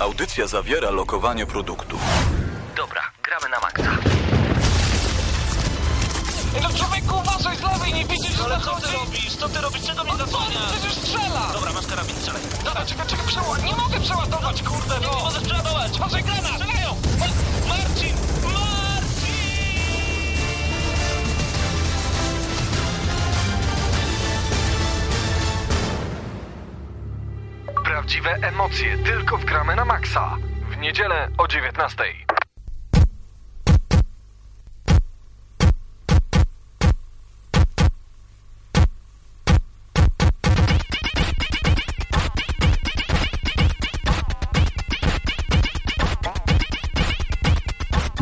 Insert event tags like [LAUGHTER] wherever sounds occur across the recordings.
Audycja zawiera lokowanie produktu. Dobra, gramy na maksa. No człowieku, uważaj z lewej, nie widzisz, że Ale co zachodzi? ty robisz? Co ty robisz? Czego mnie zasłaniasz? Przecież strzela! Dobra, masz karabin, strzelaj. Dobra, czekaj, czekaj, przeładuj. Nie mogę przeładować, kurde, Nie no! możesz przeładować! Uważaj, granat! Strzelają! Ma-! Marcin! Prawdziwe emocje tylko w gramy na maksa. W niedzielę o 19.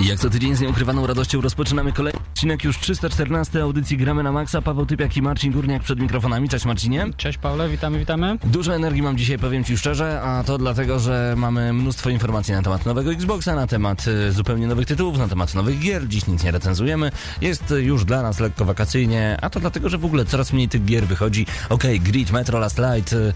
Jak co tydzień z nieukrywaną radością rozpoczynamy kolejny odcinek już 314 audycji Gramy na Maxa. Paweł Typiak i Marcin Górniak przed mikrofonami. Cześć Marcinie. Cześć Paweł, witamy, witamy. Dużo energii mam dzisiaj, powiem Ci szczerze, a to dlatego, że mamy mnóstwo informacji na temat nowego Xboxa, na temat y, zupełnie nowych tytułów, na temat nowych gier. Dziś nic nie recenzujemy. Jest y, już dla nas lekko wakacyjnie, a to dlatego, że w ogóle coraz mniej tych gier wychodzi. Okej, Grid, Metro, Last Light y,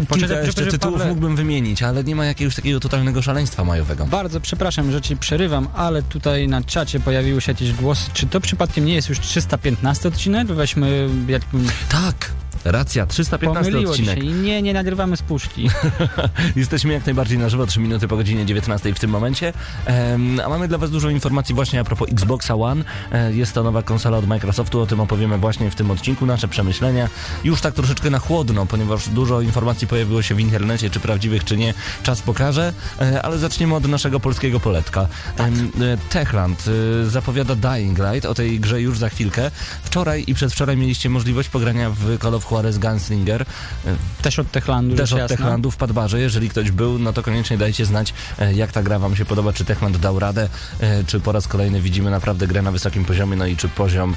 kilka Poczekaj, jeszcze tytułów Pawle. mógłbym wymienić, ale nie ma jakiegoś takiego totalnego szaleństwa majowego. Bardzo przepraszam, że ci przerywam, ale tutaj na czacie pojawiły się jakieś głosy. Czy to przypadkiem nie jest już 315 odcinek? Weźmy, jak Tak, racja, 315 pomyliło odcinek. dzisiaj. Nie, nie nagrywamy z puszki. [LAUGHS] Jesteśmy jak najbardziej na żywo, 3 minuty po godzinie 19 w tym momencie. Em, a mamy dla Was dużo informacji właśnie a propos Xboxa One. E, jest to nowa konsola od Microsoftu, o tym opowiemy właśnie w tym odcinku. Nasze przemyślenia już tak troszeczkę na chłodno, ponieważ dużo informacji pojawiło się w internecie, czy prawdziwych, czy nie. Czas pokaże, e, ale zaczniemy od naszego polskiego poletka. Em, e, Techland zapowiada Dying Light, o tej grze już za chwilkę. Wczoraj i przedwczoraj mieliście możliwość pogrania w Call of Juarez Gunslinger. E, Też od Techlandu, też od jasna. Techlandu w Padbarze. Jeżeli ktoś był, no to koniecznie dajcie znać, e, jak ta gra wam się podoba, czy Techland dał radę, e, czy po raz kolejny widzimy naprawdę grę na wysokim poziomie, no i czy poziom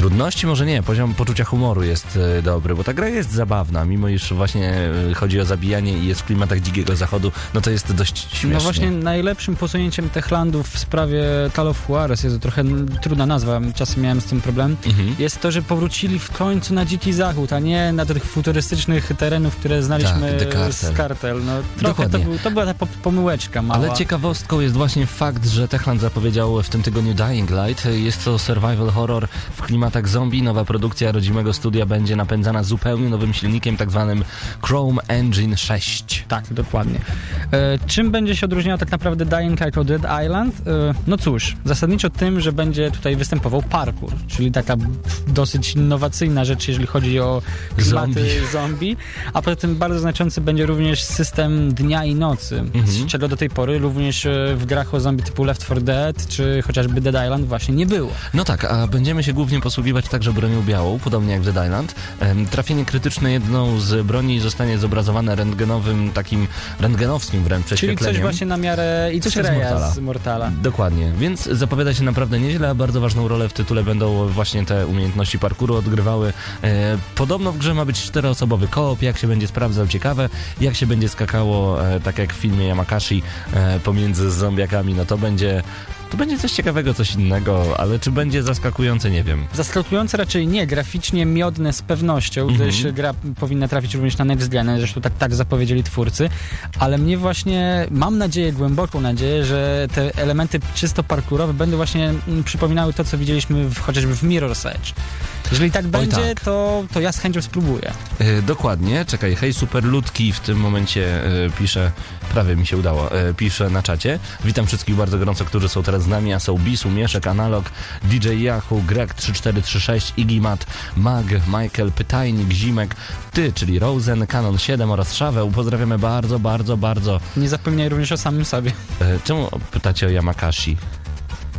trudności, może nie, poziom poczucia humoru jest e, dobry, bo ta gra jest zabawna, mimo iż właśnie e, chodzi o zabijanie i jest w klimatach dzikiego zachodu, no to jest dość śmiesznie. No właśnie najlepszym posunięciem Techlandu w sprawie Call of Juarez, jest to trochę trudna nazwa, czasem miałem z tym problem, Mhm. jest to, że powrócili w końcu na dziki zachód, a nie na tych futurystycznych terenów, które znaliśmy Tak, z kartel. No, trochę to, był, to była ta po- pomyłeczka mała. Ale ciekawostką jest właśnie fakt, że Techland zapowiedział w tym tygodniu Dying Light. Jest to survival horror w klimatach zombie. Nowa produkcja rodzimego studia będzie napędzana zupełnie nowym silnikiem, tak zwanym Chrome Engine 6. Tak, dokładnie. E, czym będzie się odróżniał tak naprawdę Dying Light od Dead Island? E, no cóż, zasadniczo tym, że będzie tutaj występował parkour, czyli taka dosyć innowacyjna rzecz, jeżeli chodzi o klimaty Zombie. zombie. A poza tym bardzo znaczący będzie również system dnia i nocy, Mhm. z czego do tej pory również e, w grach o zombie typu Left 4 Dead, czy chociażby Dead Island właśnie nie było. No tak, a będziemy się głównie posługiwać także bronią białą, podobnie jak w Dead Island. Trafienie krytyczne jedną z broni zostanie zobrazowane rentgenowym, takim rentgenowskim wręcz Czyli coś właśnie na miarę Coś z X-Raya Mortala. z Mortala. Dokładnie, więc zapowiada się naprawdę nieźle, a bardzo ważną rolę w tytule będą właśnie te umiejętności parkouru odgrywały. E, podobno w grze ma być czteroosobowy koop, jak się będzie sprawdzał, ciekawe, jak się będzie skakało, e, tak jak w filmie Yamakashi, e, pomiędzy zombiakami, no to będzie, to będzie coś ciekawego, coś innego, ale czy będzie zaskakujące, nie wiem. Zaskakujące raczej nie, graficznie miodne z pewnością, Mhm. gdyż gra powinna trafić również na Next Gen, zresztą tak, tak zapowiedzieli twórcy, ale mnie właśnie, mam nadzieję, głęboką nadzieję, że te elementy czysto parkurowe będą właśnie mm, przypominały to, co widzieliśmy w, chociażby w Mirror's Edge. Jeżeli tak będzie, tak. To, to ja z chęcią spróbuję. E, dokładnie, czekaj, hej superludki w tym momencie e, pisze, prawie mi się udało, e, pisze na czacie. Witam wszystkich bardzo gorąco, którzy są teraz z nami, a są Bisu, Mieszek, Analog, DJ Yahoo, Greg3436, Igimat, Mag, Michael, Pytajnik, Zimek, Ty, czyli Rosen, Canon 7 oraz Szaweł. Pozdrawiamy bardzo, bardzo, bardzo. Nie zapominaj również o samym sobie. E, czemu pytacie o Yamakashi?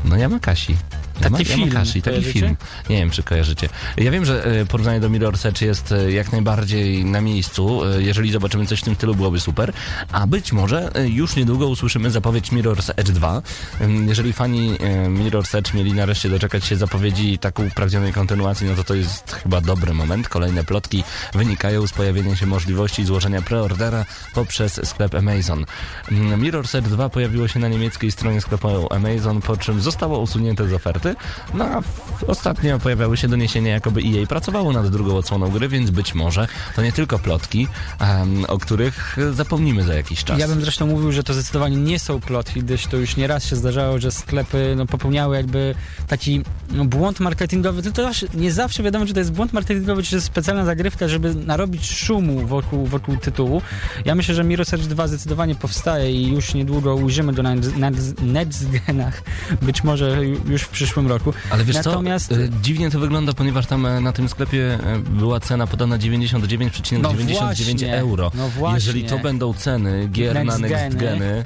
No Yamakashi. Taki film, Yamakashi, taki film. Nie wiem, czy kojarzycie. Ja wiem, że e, porównanie do Mirror's Edge jest e, jak najbardziej na miejscu. E, Jeżeli zobaczymy coś w tym stylu, byłoby super. A być może już niedługo usłyszymy zapowiedź Mirror's Edge 2. Ym, Jeżeli fani Mirror's Edge mieli nareszcie doczekać się zapowiedzi taką upragnionej kontynuacji, no to to jest chyba dobry moment. Kolejne plotki wynikają z pojawienia się możliwości złożenia preordera poprzez sklep Amazon. Mirror's Edge 2 pojawiło się na niemieckiej stronie sklepu Amazon, po czym zostało usunięte z oferty. No a ostatnio pojawiały się doniesienia, jakoby EA pracowało nad drugą odsłoną gry, więc być może to nie tylko plotki, em, o których zapomnimy za jakiś czas. Ja bym zresztą mówił, że to zdecydowanie nie są plotki, gdyż to już nieraz się zdarzało, że sklepy no, popełniały jakby taki no, błąd marketingowy. Tylko też nie zawsze wiadomo, czy to jest błąd marketingowy, czy to jest specjalna zagrywka, żeby narobić szumu wokół, wokół tytułu. Ja myślę, że Mirror's Edge 2 zdecydowanie powstaje i już niedługo ujrzymy go na next genach, być może ju- już w przyszłym roku. Ale wiesz Natomiast- co, y, dziwnie to wygląda, ponieważ tam e, na tym sklepie e, była cena podana 99,99 No właśnie, euro. no właśnie. Jeżeli to będą ceny gier na Next next geny, geny,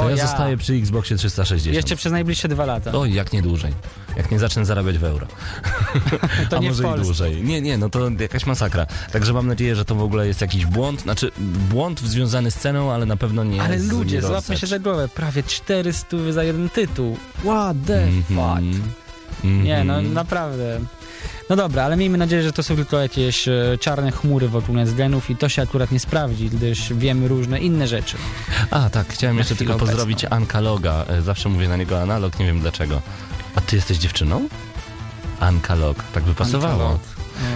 to O ja, ja. zostaję przy Xboxie 360. Jeszcze przez najbliższe dwa lata. Oj, jak nie dłużej. Jak nie zacznę zarabiać w euro. [LAUGHS] to A nie w może i Polsce. dłużej. Nie, nie, no to jakaś masakra. Także mam nadzieję, że to w ogóle jest jakiś błąd. Znaczy, błąd związany z ceną, ale na pewno nie Ale ludzie, złapmy się za głowę. Prawie 400 za jeden tytuł. What the Mhm. fuck? Nie, no Mhm. naprawdę. No dobra, ale miejmy nadzieję, że to są tylko jakieś e, czarne chmury wokół Nextgenów i to się akurat nie sprawdzi, gdyż wiemy różne inne rzeczy. A, tak, chciałem Na jeszcze tylko obecną. pozdrowić Ankaloga. E, Zawsze mówię na niego analog, nie wiem dlaczego. A ty jesteś dziewczyną? Ankalog, tak by pasowało.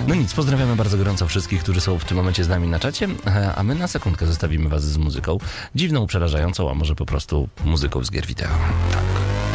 No nic, pozdrawiamy bardzo gorąco wszystkich, którzy są w tym momencie z nami na czacie, e, a my na sekundkę zostawimy was z muzyką. Dziwną, przerażającą, a może po prostu muzyką z gier wideo. Tak.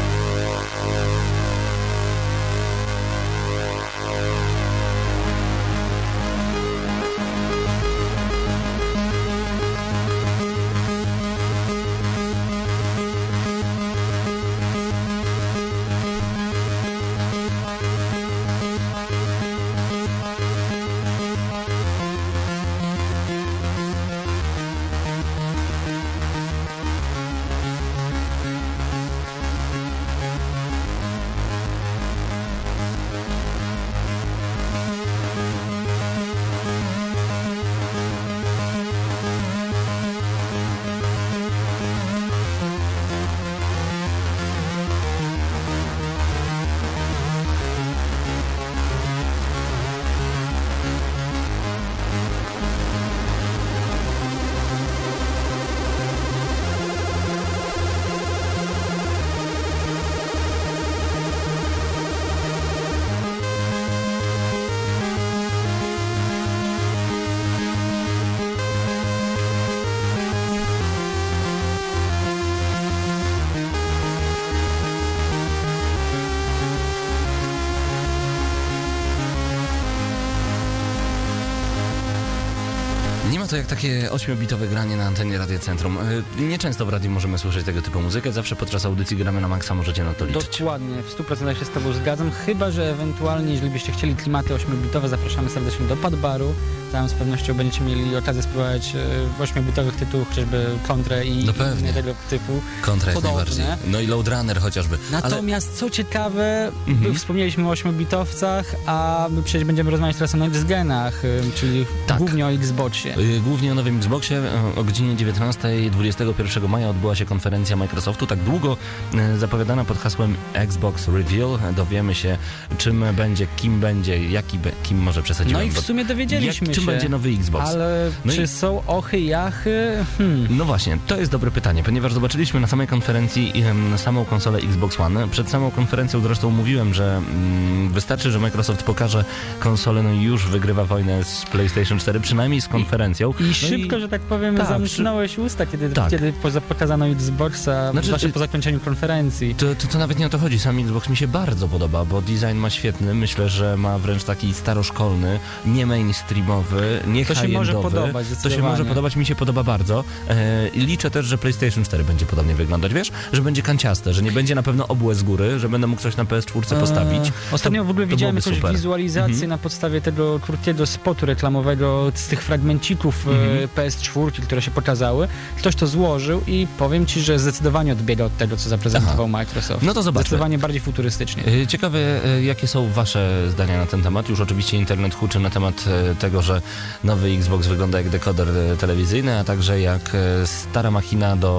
Ma to jak takie 8-bitowe granie na antenie Radia Centrum. E, Nieczęsto w radiu możemy słyszeć tego typu muzykę, zawsze podczas audycji gramy na maksa, możecie na to liczyć. Dokładnie, w 100% się z Tobą zgadzam, chyba że ewentualnie, jeżeli byście chcieli klimaty 8-bitowe, zapraszamy serdecznie do Padbaru. Tam z pewnością będziecie mieli okazję spróbować e, 8-bitowych tytułów, chociażby kontrę i No pewnie. tego typu. Kontra jak najbardziej. No i Loadrunner chociażby. Ale Natomiast co ciekawe, Mhm. wspomnieliśmy o 8-bitowcach, a my przecież będziemy rozmawiać teraz o next genach, y, czyli Tak. głównie o Xboxie. Głównie o nowym Xboxie o godzinie 19 21 maja odbyła się konferencja Microsoftu, tak długo e, zapowiadana pod hasłem Xbox Reveal. Dowiemy się, czym będzie, kim będzie, jaki be, kim może przesadziłem. No i w sumie dowiedzieliśmy jak, czym się. będzie nowy Xbox? Ale No i- czy są ochy, jachy? Hmm. No właśnie, to jest dobre pytanie, ponieważ zobaczyliśmy na samej konferencji samą konsolę Xbox One. Przed samą konferencją zresztą mówiłem, że mm, wystarczy, że Microsoft pokaże konsolę, no i już wygrywa wojnę z PlayStation 4, przynajmniej z konferencją. I No szybko, że tak powiem, Tak, zamknąłeś usta, kiedy, Tak. kiedy pokazano Xboxa, Znaczy, właśnie po zakończeniu konferencji. To, to, to nawet nie o to chodzi. Sam Xbox mi się bardzo podoba, bo design ma świetny. Myślę, że ma wręcz taki staroszkolny, nie mainstreamowy, nie To się może podobać, To się może podobać, mi się podoba bardzo. E, I liczę też, że PlayStation 4 będzie podobnie wyglądać, wiesz? Że będzie kanciaste, że nie będzie na pewno obłe z góry, że będę mógł coś na PS4 postawić. Eee, Ostatnio w ogóle to widziałem jakąś wizualizację Mhm. na podstawie tego krótkiego spotu reklamowego z tych fragmencików Mhm. e, PS4, które się pokazały. Ktoś to złożył i powiem ci, że zdecydowanie odbiega od tego, co zaprezentował Microsoft. No to zobaczmy. Zdecydowanie bardziej futurystycznie. E, Ciekawe, e, jakie są Wasze zdania na ten temat. Już oczywiście internet huczy na temat tego, że nowy Xbox wygląda jak dekoder telewizyjny, a także jak stara machina do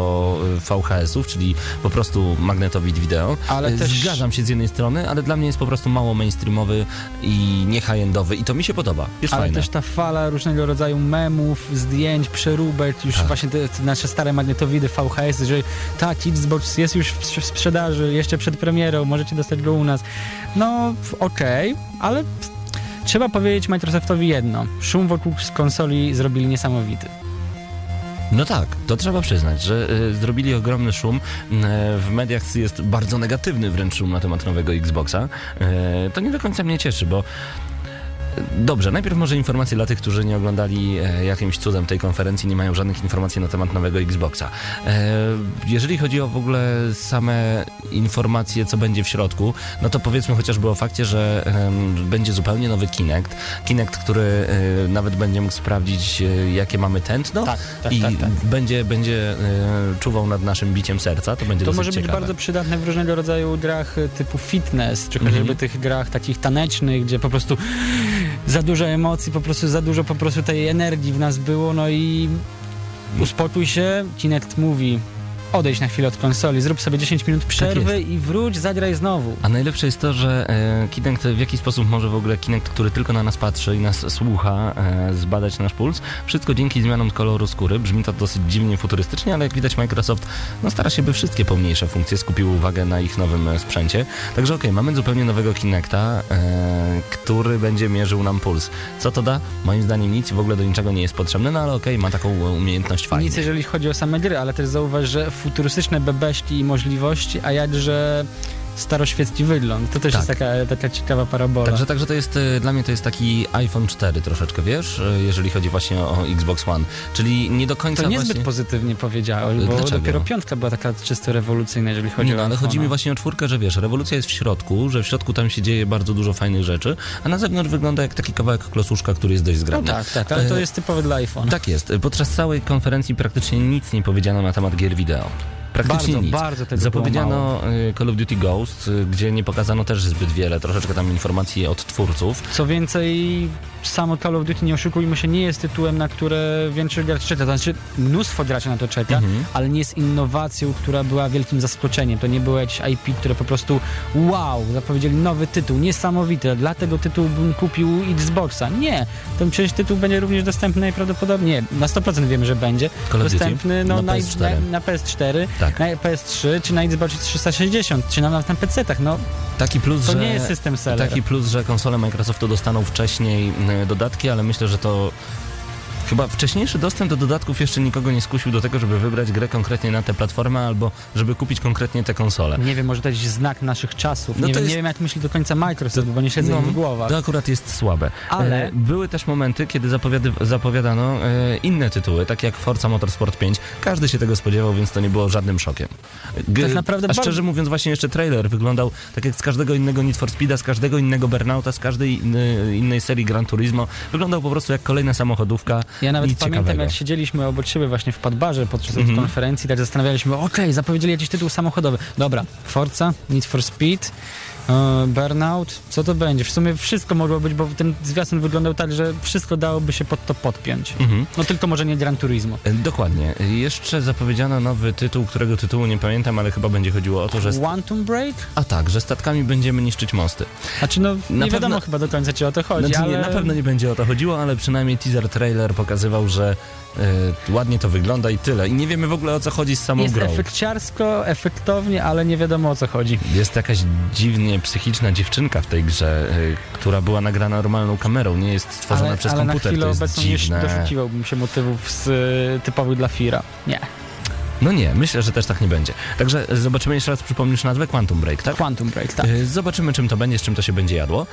VHS-ów, czyli po prostu magnetowid wideo. Ale też- Zgadzam się z jednej strony, ale dla mnie jest po prostu mało mainstreamowy i nie high-endowy i to mi się podoba. Jest Ale fajne. też ta fala różnego rodzaju memów, filmów, zdjęć, przeróbek, już Tak. właśnie te, te nasze stare magnetowidy VHS, że tak, Xbox jest już w sprzedaży, jeszcze przed premierą, możecie dostać go u nas. No, okej, ale trzeba powiedzieć Microsoftowi jedno. Szum wokół konsoli zrobili niesamowity. No tak, to trzeba przyznać, że y, zrobili ogromny szum. Y, w mediach jest bardzo negatywny wręcz szum na temat nowego Xboxa. Y, to nie do końca mnie cieszy, bo Dobrze, najpierw może informacje dla tych, którzy nie oglądali e, jakimś cudem tej konferencji, nie mają żadnych informacji na temat nowego Xboxa. E, jeżeli chodzi o w ogóle same informacje, co będzie w środku, no to powiedzmy chociażby o fakcie, że będzie zupełnie nowy Kinect. Kinect, który e, nawet będzie mógł sprawdzić, jakie mamy tętno Tak, tak, i tak, tak. będzie, będzie czuwał nad naszym biciem serca. To będzie To może być ciekawe. bardzo przydatne w różnego rodzaju grach typu fitness, czy chociażby Mhm. tych grach takich tanecznych, gdzie po prostu za dużo emocji, po prostu za dużo po prostu tej energii w nas było, no i uspokój się, Kinect mówi odejdź na chwilę od konsoli, zrób sobie 10 minut przerwy i wróć, zagraj znowu. A najlepsze jest to, że e, Kinect w jaki sposób może w ogóle Kinect, który tylko na nas patrzy i nas słucha, e, zbadać nasz puls. Wszystko dzięki zmianom koloru skóry. Brzmi to dosyć dziwnie, futurystycznie, ale jak widać Microsoft no, stara się, by wszystkie pomniejsze funkcje skupił uwagę na ich nowym e, sprzęcie. Także okej, mamy zupełnie nowego Kinecta, e, który będzie mierzył nam puls. Co to da? Moim zdaniem nic, w ogóle do niczego nie jest potrzebne, no ale okej, ma taką umiejętność fajnie. Nic jeżeli chodzi o same gry, ale też zauważ, że futurystyczne bebeśki i możliwości, a jakże staroświecki wygląd. To też Tak. jest taka, taka ciekawa parabola. Także, także to jest, e, dla mnie to jest taki iPhone 4 troszeczkę, wiesz, e, jeżeli chodzi właśnie o, Xbox One. Czyli nie do końca To niezbyt właśnie... pozytywnie powiedziałeś, bo Dlaczego? dopiero piątka była taka czysto rewolucyjna, jeżeli chodzi Nie, o no, ale chodzi mi właśnie o czwórkę, że wiesz, rewolucja jest w środku, że w środku tam się dzieje bardzo dużo fajnych rzeczy, a na zewnątrz wygląda jak taki kawałek klocuszka, który jest dość No zgrabny. tak, tak, ale to E, jest typowe dla iPhone. Tak jest. Podczas całej konferencji praktycznie nic nie powiedziano na temat gier wideo. Praktycznie Bardzo, nic. bardzo tego Zapowiedziano y, Call of Duty Ghost, y, gdzie nie pokazano też zbyt wiele, troszeczkę tam informacji od twórców. Co więcej, samo Call of Duty, nie oszukujmy się, nie jest tytułem, na które większość graczy czeka. To znaczy, mnóstwo graczy na to czeka, Mhm. ale nie jest innowacją, która była wielkim zaskoczeniem. To nie było jakieś IP, które po prostu wow, zapowiedzieli nowy tytuł, niesamowity, dla tego tytułu bym kupił Xboxa. Nie, ten przecież tytuł będzie również dostępny najprawdopodobniej, nie, na 100% wiemy, że będzie dostępny no, na na, PS4. na, na PS4, Tak. na PS3, czy na Xbox 360, czy nawet na PC-tach. No, Taki plus, to że... nie jest system seller. Taki plus, że konsole Microsoftu dostaną wcześniej dodatki, ale myślę, że to chyba wcześniejszy dostęp do dodatków jeszcze nikogo nie skusił do tego, żeby wybrać grę konkretnie na tę platformę albo żeby kupić konkretnie tę konsolę. Nie wiem, może to jest znak naszych czasów. No nie, to wiem, jest- nie wiem, jak myśli do końca Microsoft, bo nie siedzę No, w głowach. To akurat jest słabe. Ale- E, Były też momenty, kiedy zapowiady, zapowiadano e, inne tytuły, takie jak Forza Motorsport 5. Każdy się tego spodziewał, więc to nie było żadnym szokiem. G- Tak naprawdę A szczerze bardzo- mówiąc, właśnie jeszcze trailer wyglądał tak jak z każdego innego Need for Speeda, z każdego innego Burnouta, z każdej innej serii Gran Turismo. Wyglądał po prostu jak kolejna samochodówka. Ja nawet Nic pamiętam, ciekawego. jak siedzieliśmy obok siebie właśnie w Padbarze podczas Mhm. konferencji, tak zastanawialiśmy, okej, zapowiedzieli jakiś tytuł samochodowy. Dobra, Forza, Need for Speed, Burnout, co to będzie? W sumie wszystko mogło być, bo ten zwiastun wyglądał tak, że wszystko dałoby się pod to podpiąć. Mhm. No tylko może nie Gran Turismo. E, Dokładnie. E, Jeszcze zapowiedziano nowy tytuł, którego tytułu nie pamiętam, ale chyba będzie chodziło o to, że... Quantum Break? A tak, że statkami będziemy niszczyć mosty. Znaczy no, nie Na wiadomo pewno- chyba do końca, czy o to chodzi, Znaczy, ale... nie, na pewno nie będzie o to chodziło, ale przynajmniej teaser trailer pokazywał, że e, ładnie to wygląda i tyle. I nie wiemy w ogóle o co chodzi z samą Jest grą. efekciarsko, efektownie, ale nie wiadomo o co chodzi. Jest jakaś dziwnie psychiczna dziewczynka w tej grze, e, która była nagrana normalną kamerą, nie jest stworzona ale, przez ale komputer. na chwilę to jest obecną nie dziwne. doszukiwałbym się motywów z, y, typowych dla Fira. Nie. No nie, myślę, że też tak nie będzie. Także zobaczymy jeszcze raz, przypomnisz nazwę Quantum Break, tak? Quantum Break, tak. E, Zobaczymy, czym to będzie, z czym to się będzie jadło.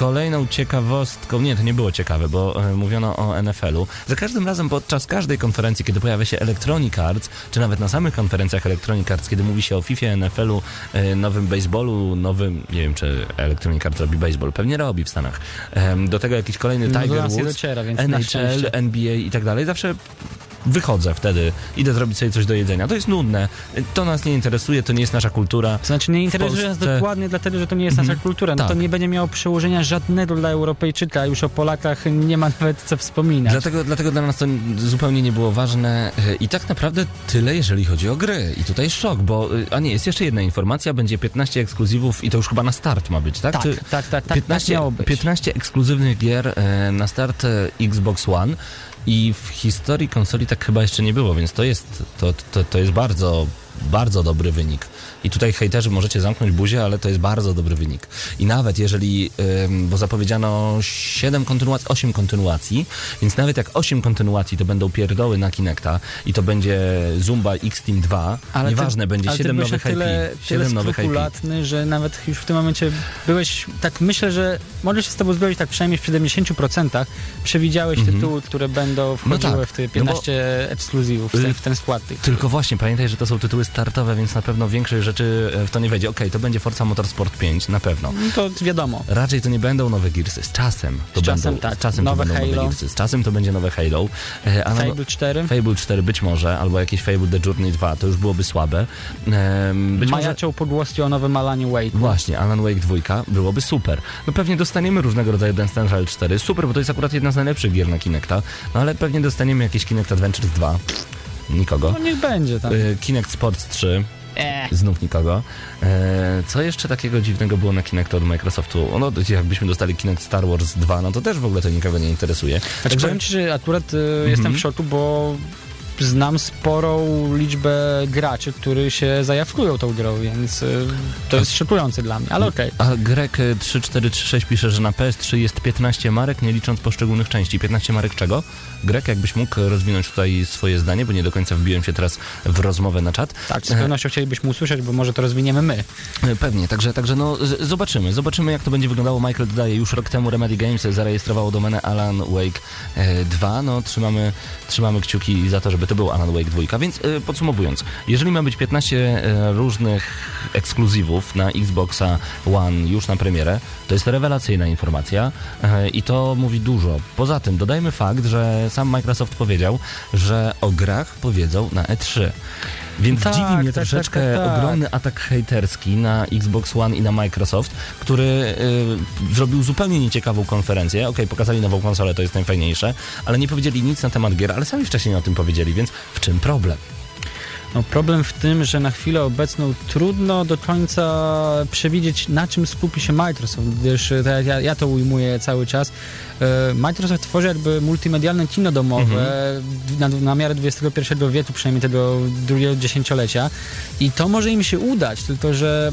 Kolejną ciekawostką, nie, to nie było ciekawe, bo e, mówiono o NFL-u. Za każdym razem podczas każdej konferencji, kiedy pojawia się Electronic Arts, czy nawet na samych konferencjach Electronic Arts, kiedy mówi się o FIFA, NFL-u, e, nowym baseballu, nowym, nie wiem, czy Electronic Arts robi baseball, pewnie robi w Stanach. Do tego jakiś kolejny No Tiger nie Woods, dociera, NHL. NBA i tak dalej. Zawsze wychodzę wtedy, idę zrobić sobie coś do jedzenia. To jest nudne, to nas nie interesuje, to nie jest nasza kultura. To znaczy nie interesuje nas Polsce- dokładnie dlatego, że to nie jest nasza Mhm. kultura. No Tak. to nie będzie miało przełożenia żadnego dla Europejczyka. Już o Polakach nie ma nawet co wspominać. Dlatego, dlatego dla nas to zupełnie nie było ważne i tak naprawdę tyle, jeżeli chodzi o gry. I tutaj szok, bo, e, a nie, jest jeszcze jedna informacja, będzie 15 ekskluzywów i to już chyba na start ma być, tak? tak, Czy tak, tak, tak, 15, tak miało być. 15 ekskluzywnych gier e, na start e, Xbox One. I w historii konsoli tak chyba jeszcze nie było, więc to jest, to, to, to jest bardzo, bardzo dobry wynik. I tutaj hejterzy możecie zamknąć buzię, ale to jest bardzo dobry wynik. I nawet jeżeli, bo zapowiedziano 7 kontynuacji, 8 kontynuacji, więc nawet jak 8 kontynuacji to będą pierdoły na Kinecta i to będzie Zumba X-Team 2, nieważne, będzie ale 7 ty byłeś nowych na tyle, IP. tyle 7 nowych IP. że nawet już w tym momencie byłeś, tak myślę, że możesz się z tobą zgodzić, tak przynajmniej w 70% przewidziałeś Mhm. tytuły, które będą wchodziły tak, w te no bo- 15 ekskluzywów, w ten, w ten skład tych. Tylko właśnie, pamiętaj, że to są tytuły startowe, więc na pewno większej rzeczy e, w to nie wejdzie. Okej, to będzie Forza Motorsport 5, na pewno. No to wiadomo. Raczej to nie będą nowe Gearsy. Z czasem to Z czasem będą, tak. z czasem Nowe to będą Halo. nowe Gearsy. Z czasem to będzie nowe Halo. E, a no- Fable 4. Fable 4 być może, albo jakieś Fable The Journey 2, to już byłoby słabe. Być może... Majaczą pogłoski o nowym Alanie Wake. Właśnie, Alan Wake 2 byłoby super. No pewnie dostaniemy różnego rodzaju Dance Central 4. Super, bo to jest akurat jedna z najlepszych gier na Kinecta. No ale pewnie dostaniemy jakieś Kinect Adventures 2. Nikogo. No niech będzie tam. Y, Kinect Sports 3. E, Znów nikogo. E, co jeszcze takiego dziwnego było na Kinect od Microsoftu? No, jakbyśmy dostali Kinect Star Wars 2, no to też w ogóle to nikogo nie interesuje. Znaczy, powiem ci, że akurat y, jestem w szoku, bo znam sporą liczbę graczy, którzy się zajawkują tą grą, więc y, to jest szokujące dla mnie, ale okej. A Grek y, 3436 pisze, że na PS3 jest 15 marek, nie licząc poszczególnych części. 15 marek czego? Grek, jakbyś mógł rozwinąć tutaj swoje zdanie, bo nie do końca wbiłem się teraz w rozmowę na czat. Tak, z pewnością chcielibyśmy usłyszeć, bo może to rozwiniemy my. E, Pewnie, także, także no, zobaczymy. Zobaczymy, jak to będzie wyglądało. Michael dodaje, już rok temu Remedy Games zarejestrowało domenę Alan Wake e, 2. No, trzymamy, trzymamy kciuki za to, żeby to był Alan Wake 2. Więc e, podsumowując, jeżeli ma być 15 e, różnych ekskluzywów na Xboxa One już na premierę, to jest rewelacyjna informacja e, i to mówi dużo. Poza tym dodajmy fakt, że sam Microsoft powiedział, że o grach powiedzą na E3. Więc Tak, dziwi mnie tak, tak, troszeczkę tak, tak. ogromny atak hejterski na Xbox One i na Microsoft, który y, zrobił zupełnie nieciekawą konferencję. Okej, pokazali nową konsolę, to jest najfajniejsze, ale nie powiedzieli nic na temat gier, ale sami wcześniej o tym powiedzieli, więc w czym problem? No, problem w tym, że na chwilę obecną trudno do końca przewidzieć, na czym skupi się Microsoft, gdyż e, tak ja, ja to ujmuję cały czas. e, Microsoft tworzy jakby multimedialne kino domowe na, na miarę XXI wieku, przynajmniej tego drugiego dziesięciolecia i to może im się udać, tylko że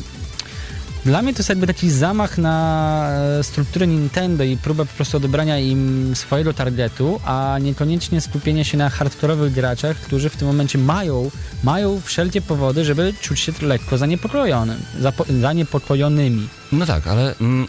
dla mnie to jest jakby taki zamach na e, strukturę Nintendo i próbę po prostu odebrania im swojego targetu, a niekoniecznie skupienie się na hardkorowych graczach, którzy w tym momencie mają, mają wszelkie powody, żeby czuć się lekko zaniepokojonym, zaniepokojonymi. No tak, ale... Mm,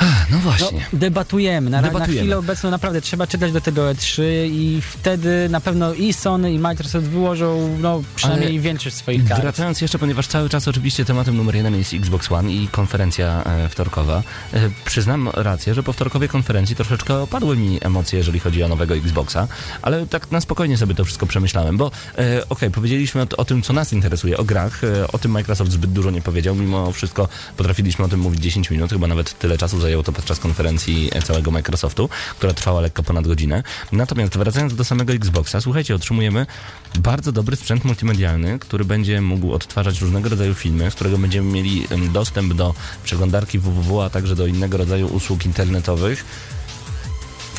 no No, właśnie. debatujemy. Na, na Debatujemy. chwilę obecną naprawdę trzeba czekać do tego E3 i wtedy na pewno i Sony i Microsoft wyłożą no, przynajmniej Ale większość swoich kart. Wracając jeszcze, ponieważ cały czas oczywiście tematem numer jeden jest Xbox One i konferencja e, wtorkowa. E, przyznam rację, że po wtorkowej konferencji troszeczkę opadły mi emocje, jeżeli chodzi o nowego Xboxa, ale tak na spokojnie sobie to wszystko przemyślałem, bo e, okej, powiedzieliśmy o, o tym, co nas interesuje, o grach, e, o tym Microsoft zbyt dużo nie powiedział, mimo wszystko potrafiliśmy o tym mówić 10 minut, chyba nawet tyle czasu zajęło to podczas konferencji całego Microsoftu, która trwała lekko ponad godzinę. Natomiast wracając do samego Xboxa, słuchajcie, otrzymujemy bardzo dobry sprzęt multimedialny, który będzie mógł odtwarzać różnego rodzaju filmy, z którego będziemy mieli dostęp do przeglądarki www, a także do innego rodzaju usług internetowych.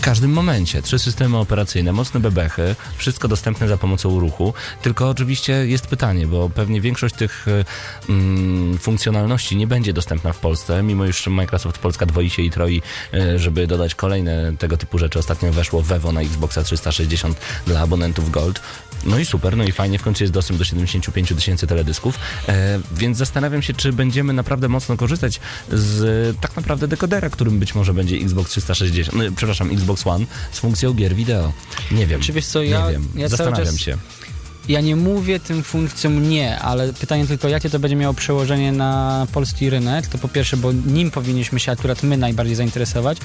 Każdym momencie. Trzy systemy operacyjne, mocne bebechy, wszystko dostępne za pomocą ruchu. Tylko oczywiście jest pytanie, bo pewnie większość tych e, mm, funkcjonalności nie będzie dostępna w Polsce, mimo iż Microsoft Polska dwoi się i troi, e, żeby dodać kolejne tego typu rzeczy. Ostatnio weszło Vevo na Xboxa 360 dla abonentów Gold. No i super, no i fajnie, w końcu jest dostęp do 75 tysięcy teledysków, e, więc zastanawiam się, czy będziemy naprawdę mocno korzystać z e, tak naprawdę dekodera, którym być może będzie Xbox 360, no, przepraszam, Xbox One z funkcją gier wideo. Nie wiem, Czy wiesz co, nie ja, wiem, ja zastanawiam czas się. Ja nie mówię tym funkcjom nie, ale pytanie tylko, jakie to będzie miało przełożenie na polski rynek. To po pierwsze, bo nim powinniśmy się akurat my najbardziej zainteresować.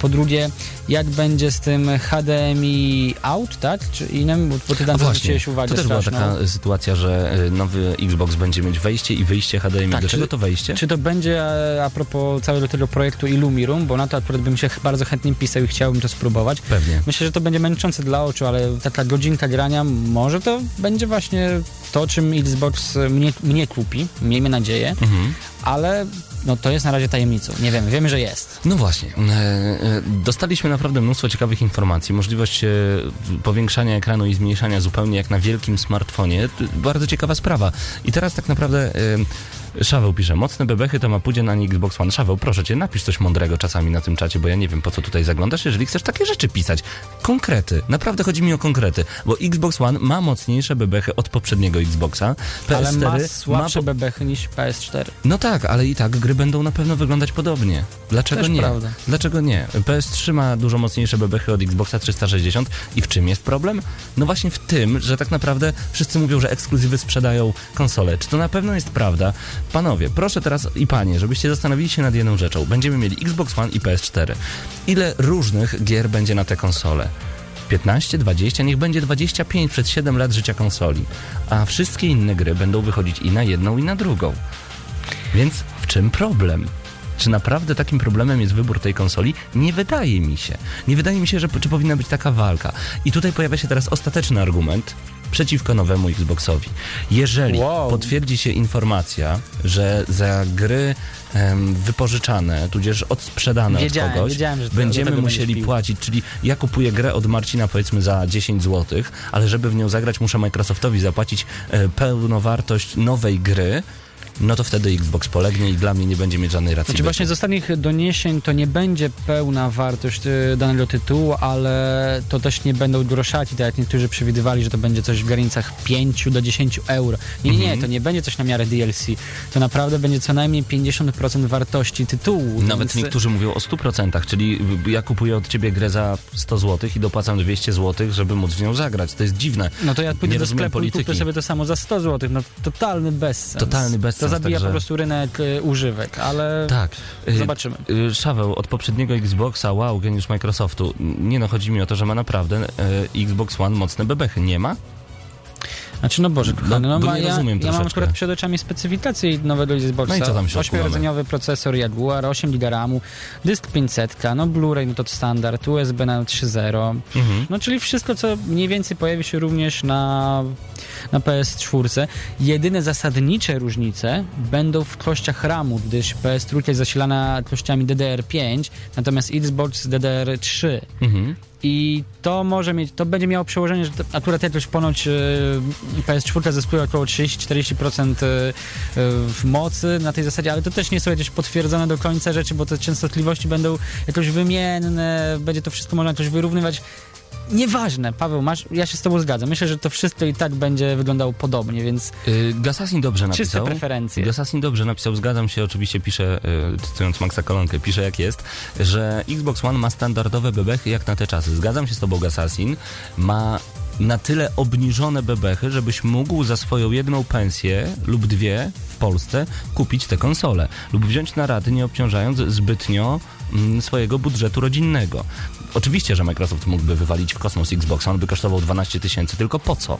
Po drugie, jak będzie z tym HDMI out, tak? Czy innym, bo, ty tam zwróciłeś uwagę to też była straszną. taka sytuacja, że e, nowy Xbox będzie mieć wejście i wyjście HDMI. Tak, Dlaczego czy- to wejście? Czy to będzie e, a propos całego tego projektu Illumirum, bo na to akurat bym się bardzo chętnie pisał i chciałbym to spróbować. Pewnie. Myślę, że to będzie męczące dla oczu, ale taka godzinka grania, może to będzie właśnie to, czym Xbox mnie, mnie kupi, miejmy nadzieję, Mhm. ale no, to jest na razie tajemnicą. Nie wiemy, wiemy, że jest. No właśnie. E, e, dostaliśmy naprawdę mnóstwo ciekawych informacji. Możliwość e, powiększania ekranu i zmniejszania zupełnie jak na wielkim smartfonie. Bardzo ciekawa sprawa. I teraz tak naprawdę Szaweł pisze, mocne bebechy to ma pudzie na Xbox One. Szaweł, proszę cię, napisz coś mądrego czasami na tym czacie, bo ja nie wiem, po co tutaj zaglądasz, jeżeli chcesz takie rzeczy pisać. Konkrety. Naprawdę chodzi mi o konkrety, bo Xbox One ma mocniejsze bebechy od poprzedniego Xboxa. PS4 ale ma słabsze po- bebechy niż PS4. no tak, ale i tak gry będą na pewno wyglądać podobnie. Dlaczego Też nie? prawda. Dlaczego nie? PS3 ma dużo mocniejsze bebechy od Xboxa 360 i w czym jest problem? No właśnie w tym, że tak naprawdę wszyscy mówią, że ekskluzywy sprzedają konsole. Czy to na pewno jest prawda? Panowie, proszę teraz i panie, żebyście zastanowili się nad jedną rzeczą. Będziemy mieli Xbox One i PS4. Ile różnych gier będzie na te konsole? 15, 20, niech będzie 25 przez 7 lat życia konsoli. A wszystkie inne gry będą wychodzić i na jedną, i na drugą. Więc w czym problem? Czy naprawdę takim problemem jest wybór tej konsoli? Nie wydaje mi się. Nie wydaje mi się, że czy powinna być taka walka. I tutaj pojawia się teraz ostateczny argument przeciwko nowemu Xboxowi. Jeżeli Wow. potwierdzi się informacja, że za gry wypożyczane, tudzież odsprzedane Wiedziałem, od kogoś, wiedziałem, będziemy musieli płacić, czyli ja kupuję grę od Marcina powiedzmy za 10 zł, ale żeby w nią zagrać muszę Microsoftowi zapłacić e, pełnowartość nowej gry, no to wtedy Xbox polegnie i dla mnie nie będzie mieć żadnej racji Znaczy właśnie z ostatnich doniesień to nie będzie pełna wartość y, danego tytułu, ale to też nie będą groszaci, tak jak niektórzy przewidywali, że to będzie coś w granicach 5 do 10 euro. Nie, nie, Mhm. nie, to nie będzie coś na miarę DLC. To naprawdę będzie co najmniej 50% wartości tytułu. Nawet więc- niektórzy mówią o 100%, czyli ja kupuję od ciebie grę za 100 zł i dopłacam 200 zł, żeby móc w nią zagrać. To jest dziwne. No to ja pójdę Nie do sklepu i polityki. kupię sobie to samo za 100 zł. No totalny bezsens. Totalny bezsens, To zabija także- po prostu rynek y, używek, ale Tak. Y, zobaczymy. y, Szaweł, od poprzedniego Xboxa, wow, geniusz Microsoftu. Nie no, chodzi mi o to, że ma naprawdę y, Xbox One mocne bebechy. Nie ma? Znaczy, no Boże, kochany, no, bo ma, ja, rozumiem ja mam akurat przed oczami specyfikację nowego Xboxa. No i co tam w środku Ośmiordzeniowy procesor Jaguar, 8 GB RAMu, dysk 500, no Blu-ray, no to standard, USB na 3.0. Mhm. No czyli wszystko, co mniej więcej pojawi się również na, na PS4. Jedyne zasadnicze różnice będą w klościach RAMu, gdyż PS3 jest zasilana klościami DDR5, natomiast Xbox DDR3. Mhm. I to może mieć, to będzie miało przełożenie, że akurat jakoś ponoć e, PS4 zyskuje około 30-40% e, e, w mocy na tej zasadzie, ale to też nie są jakieś potwierdzone do końca rzeczy, bo te częstotliwości będą jakoś wymienne, będzie to wszystko można jakoś wyrównywać. Nieważne, Paweł, masz, ja się z tobą zgadzam. Myślę, że to wszystko i tak będzie wyglądało podobnie, więc Y, Gasasin dobrze czyste napisał. preferencje. Gasasin dobrze napisał, zgadzam się, oczywiście pisze, y, cytując Maxa Kolonkę, pisze jak jest, że Xbox One ma standardowe bebechy jak na te czasy. Zgadzam się z tobą, Gasasin. Ma na tyle obniżone bebechy, żebyś mógł za swoją jedną pensję lub dwie w Polsce kupić te konsole lub wziąć na raty, nie obciążając zbytnio mm, swojego budżetu rodzinnego. Oczywiście, że Microsoft mógłby wywalić w kosmos Xboxa, on by kosztował 12 tysięcy, tylko po co?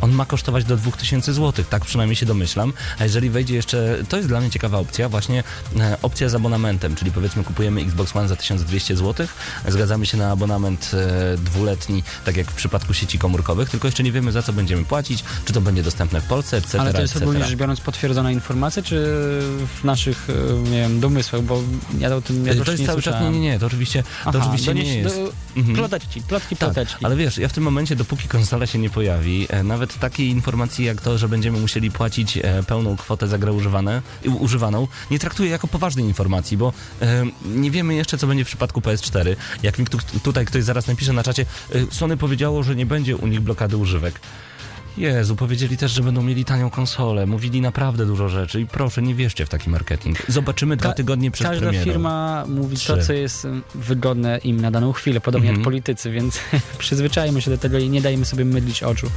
On ma kosztować do 2000 zł, tak przynajmniej się domyślam. A jeżeli wejdzie jeszcze, to jest dla mnie ciekawa opcja, właśnie e, opcja z abonamentem, czyli powiedzmy kupujemy Xbox One za 1200 zł, zgadzamy się na abonament e, dwuletni, tak jak w przypadku sieci komórkowych, tylko jeszcze nie wiemy za co będziemy płacić, czy to będzie dostępne w Polsce, etc. Ale to jest ogólnie rzecz biorąc potwierdzona informacja, czy w naszych, e, nie wiem, domysłach, bo ja o tym ja to jest nie cały czas, nie, słyszałem. nie, nie, to oczywiście, to Aha, oczywiście donieś- nie jest. Do, Mhm. Ploteczki, plotki, Tak, ale wiesz, ja w tym momencie, dopóki konsola się nie pojawi, e, nawet takiej informacji jak to, że będziemy musieli płacić e, pełną kwotę za grę używane, używaną, nie traktuję jako poważnej informacji, bo e, nie wiemy jeszcze, co będzie w przypadku PS4. Jak mi tu, tutaj ktoś zaraz napisze na czacie, e, Sony powiedziało, że nie będzie u nich blokady używek. Jezu, powiedzieli też, że będą mieli tanią konsolę. Mówili naprawdę dużo rzeczy i proszę, nie wierzcie w taki marketing. Zobaczymy dwa Ka- tygodnie przed Każda premierą. firma mówi Trzy. to, co jest mm, wygodne im na daną chwilę, podobnie Mhm. jak politycy, więc [LAUGHS] przyzwyczajmy się do tego i nie dajmy sobie mydlić oczu.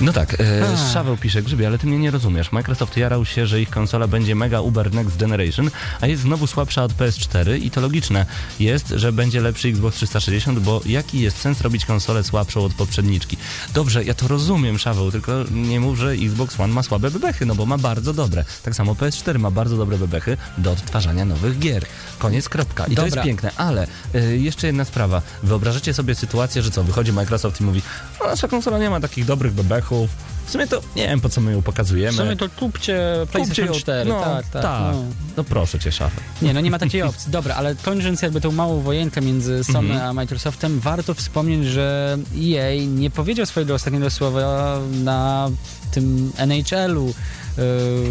No tak, e. Szaweł pisze, Grzybie, ale ty mnie nie rozumiesz. Microsoft jarał się, że ich konsola będzie mega uber next generation, a jest znowu słabsza od PS4 i to logiczne jest, że będzie lepszy Xbox 360, bo jaki jest sens robić konsolę słabszą od poprzedniczki? Dobrze, ja to rozumiem, Szaweł, tylko nie mów, że Xbox One ma słabe bebechy, no bo ma bardzo dobre. Tak samo PS4 ma bardzo dobre bebechy do odtwarzania nowych gier. Koniec, kropka. I to jest Dobra. piękne, ale y, jeszcze jedna sprawa. Wyobrażacie sobie sytuację, że co, wychodzi Microsoft i mówi, no nasza konsola nie ma takich dobrych bebechów, zamachów. W sumie to nie wiem, po co my ją pokazujemy. W sumie to kupcie PlayStation Kupcie ją- 4, no, tak, tak. tak. No. No proszę cię, szafę. Nie, no nie ma takiej opcji. Dobra, ale kończąc jakby tą małą wojenkę między Sony Mhm. a Microsoftem, warto wspomnieć, że EA nie powiedział swojego ostatniego słowa na tym NHL-u, yy,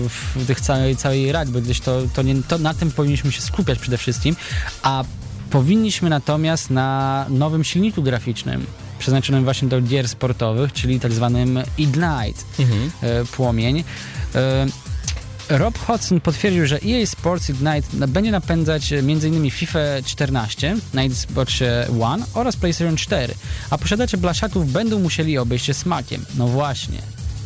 w tych całej, całej rugby, gdyż to, to, nie, to na tym powinniśmy się skupiać przede wszystkim, a powinniśmy natomiast na nowym silniku graficznym przeznaczonym właśnie do gier sportowych, czyli tak zwanym Ignite Mhm. e, płomień. E, Rob Hodgson potwierdził, że EA Sports Ignite będzie napędzać m.in. FIFA 14 na Xboxie One oraz PlayStation 4, a posiadacze blaszaków będą musieli obejść się smakiem. No właśnie.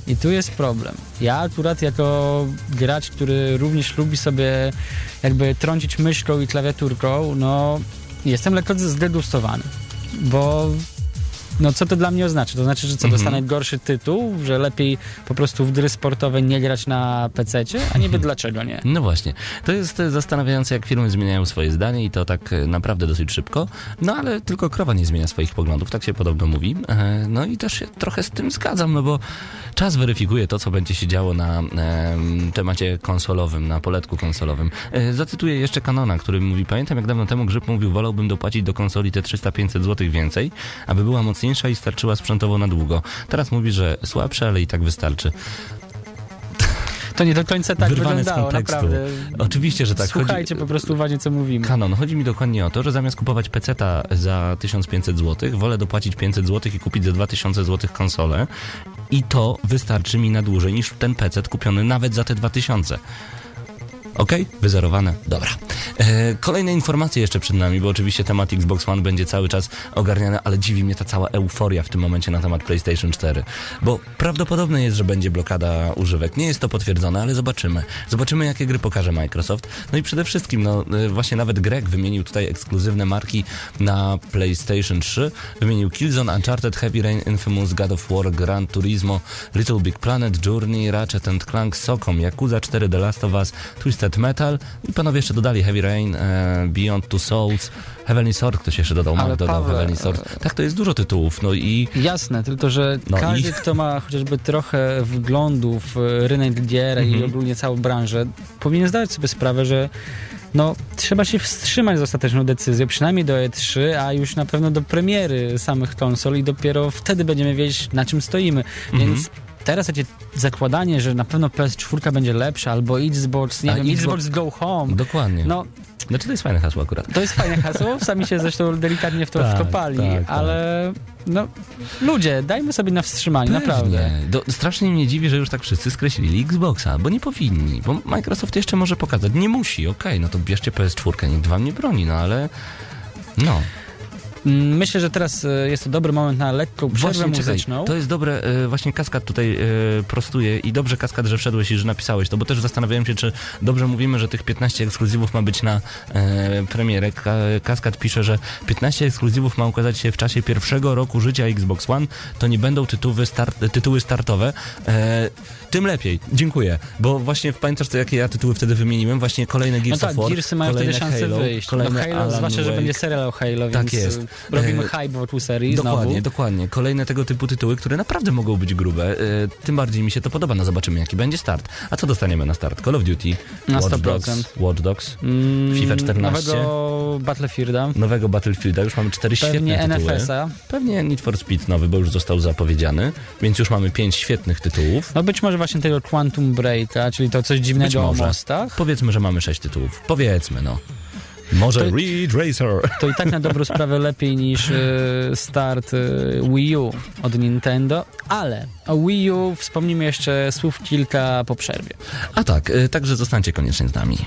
I tu jest problem. Ja akurat jako gracz, który również lubi sobie jakby trącić myszką i klawiaturką, no jestem lekko zdegustowany, bo no co to dla mnie oznacza? To znaczy, że co, Mhm. dostanę gorszy tytuł, że lepiej po prostu w gry sportowe nie grać na PC-cie, a niby dlaczego nie? No właśnie. To jest zastanawiające, jak firmy zmieniają swoje zdanie i to tak e, naprawdę dosyć szybko. No ale tylko krowa nie zmienia swoich poglądów, tak się podobno mówi. E, No i też się trochę z tym zgadzam, no bo czas weryfikuje to, co będzie się działo na em, temacie konsolowym, na poletku konsolowym. E, Zacytuję jeszcze Kanona, który mówi, pamiętam jak dawno temu Grzyb mówił, wolałbym dopłacić do konsoli te 300-500 zł więcej, aby była mocniejsza i starczyła sprzętowo na długo. Teraz mówi, że słabsze, ale i tak wystarczy. To nie do końca tak Wyrwane z wyglądało, kontekstu. naprawdę. Oczywiście, że tak. Chodzi- Słuchajcie po prostu uważnie, co mówimy. Kanon. Chodzi mi dokładnie o to, że zamiast kupować peceta za 1500 zł, wolę dopłacić 500 zł i kupić za 2000 zł konsolę. I to wystarczy mi na dłużej niż ten pecet kupiony nawet za te 2000. Okej, wyzerowane. Dobra. E, kolejne informacje jeszcze przed nami, bo oczywiście temat Xbox One będzie cały czas ogarniany, ale dziwi mnie ta cała euforia w tym momencie na temat PlayStation 4. Bo prawdopodobne jest, że będzie blokada używek. Nie jest to potwierdzone, ale zobaczymy. Zobaczymy, jakie gry pokaże Microsoft. No i przede wszystkim, no e, właśnie nawet Greg wymienił tutaj ekskluzywne marki na PlayStation 3. Wymienił Killzone, Uncharted, Heavy Rain, Infamous, God of War, Gran Turismo, Little Big Planet, Journey, Ratchet Clank, Socom, Yakuza 4, The Last of Us, Twisted Metal i panowie jeszcze dodali Heavy Rain, e, Beyond Two Souls, Heavenly Sword, ktoś jeszcze dodał, Ale Mark dodał Paweł, Heavenly Sword. Tak, to jest dużo tytułów, no i Jasne, tylko że No każdy, i- kto ma chociażby trochę wglądu w rynek gier Mhm. i ogólnie całą branżę, powinien zdawać sobie sprawę, że no, trzeba się wstrzymać z ostateczną decyzją, przynajmniej do E3, a już na pewno do premiery samych konsol i dopiero wtedy będziemy wiedzieć, na czym stoimy. Mhm. Więc teraz takie zakładanie, że na pewno PS4 będzie lepsza, albo Xbox, nie A wiem, Xbox- Xbox Go Home, dokładnie. no Znaczy to jest fajne hasło akurat. to jest fajne hasło, sami się zresztą delikatnie w to Tak, wkopali, tak, tak. ale no ludzie, dajmy sobie na wstrzymanie, naprawdę. Pewnie. Do, strasznie mnie dziwi, że już tak wszyscy skreślili Xboxa, bo nie powinni, bo Microsoft jeszcze może pokazać. Nie musi, okej, no to bierzcie PS4, nikt wam nie broni, no ale no. Mm, Myślę, że teraz e, jest to dobry moment na lekką przerwę Właśnie, czekaj, muzyczną. to jest dobre, e, właśnie Kaskad tutaj e, prostuje i dobrze Kaskad, że wszedłeś i że napisałeś to, bo też zastanawiałem się, czy dobrze mówimy, że tych 15 ekskluzywów ma być na premierę. Ka, Kaskad pisze, że 15 ekskluzywów ma ukazać się w czasie pierwszego roku życia Xbox One, to nie będą tytuły, start, tytuły startowe. Tym lepiej, dziękuję, bo właśnie pamiętasz, co, jakie ja tytuły wtedy wymieniłem? Właśnie kolejne No Gears tak, of War, Gearsy mają wtedy szansę Halo, wyjść. No kolejne Halo, Alan zwłaszcza, że Wake. będzie serial o Halo, Tak więc jest. robimy E, hype wokół serii Dokładnie, znowu. dokładnie. Kolejne tego typu tytuły, które naprawdę mogą być grube. E, tym bardziej mi się to podoba. No zobaczymy, jaki będzie start. A co dostaniemy na start? Call of Duty, Na Watch 100%. Dogs, Watch Dogs, Mm, FIFA 14. Nowego Battlefielda. nowego Battlefielda. Już mamy cztery Pewnie świetne tytuły. NFS-a. Pewnie Need for Speed nowy, bo już został zapowiedziany. Więc już mamy pięć świetnych tytułów. No być może właśnie tego Quantum Breaka, czyli to coś dziwnego o mostach. Powiedzmy, że mamy sześć tytułów. Powiedzmy, no. Może To- Ridge Racer. To i tak na dobrą sprawę lepiej niż e, start e, Wii U od Nintendo, ale o Wii U wspomnimy jeszcze słów kilka po przerwie. A tak, e, także zostańcie koniecznie z nami.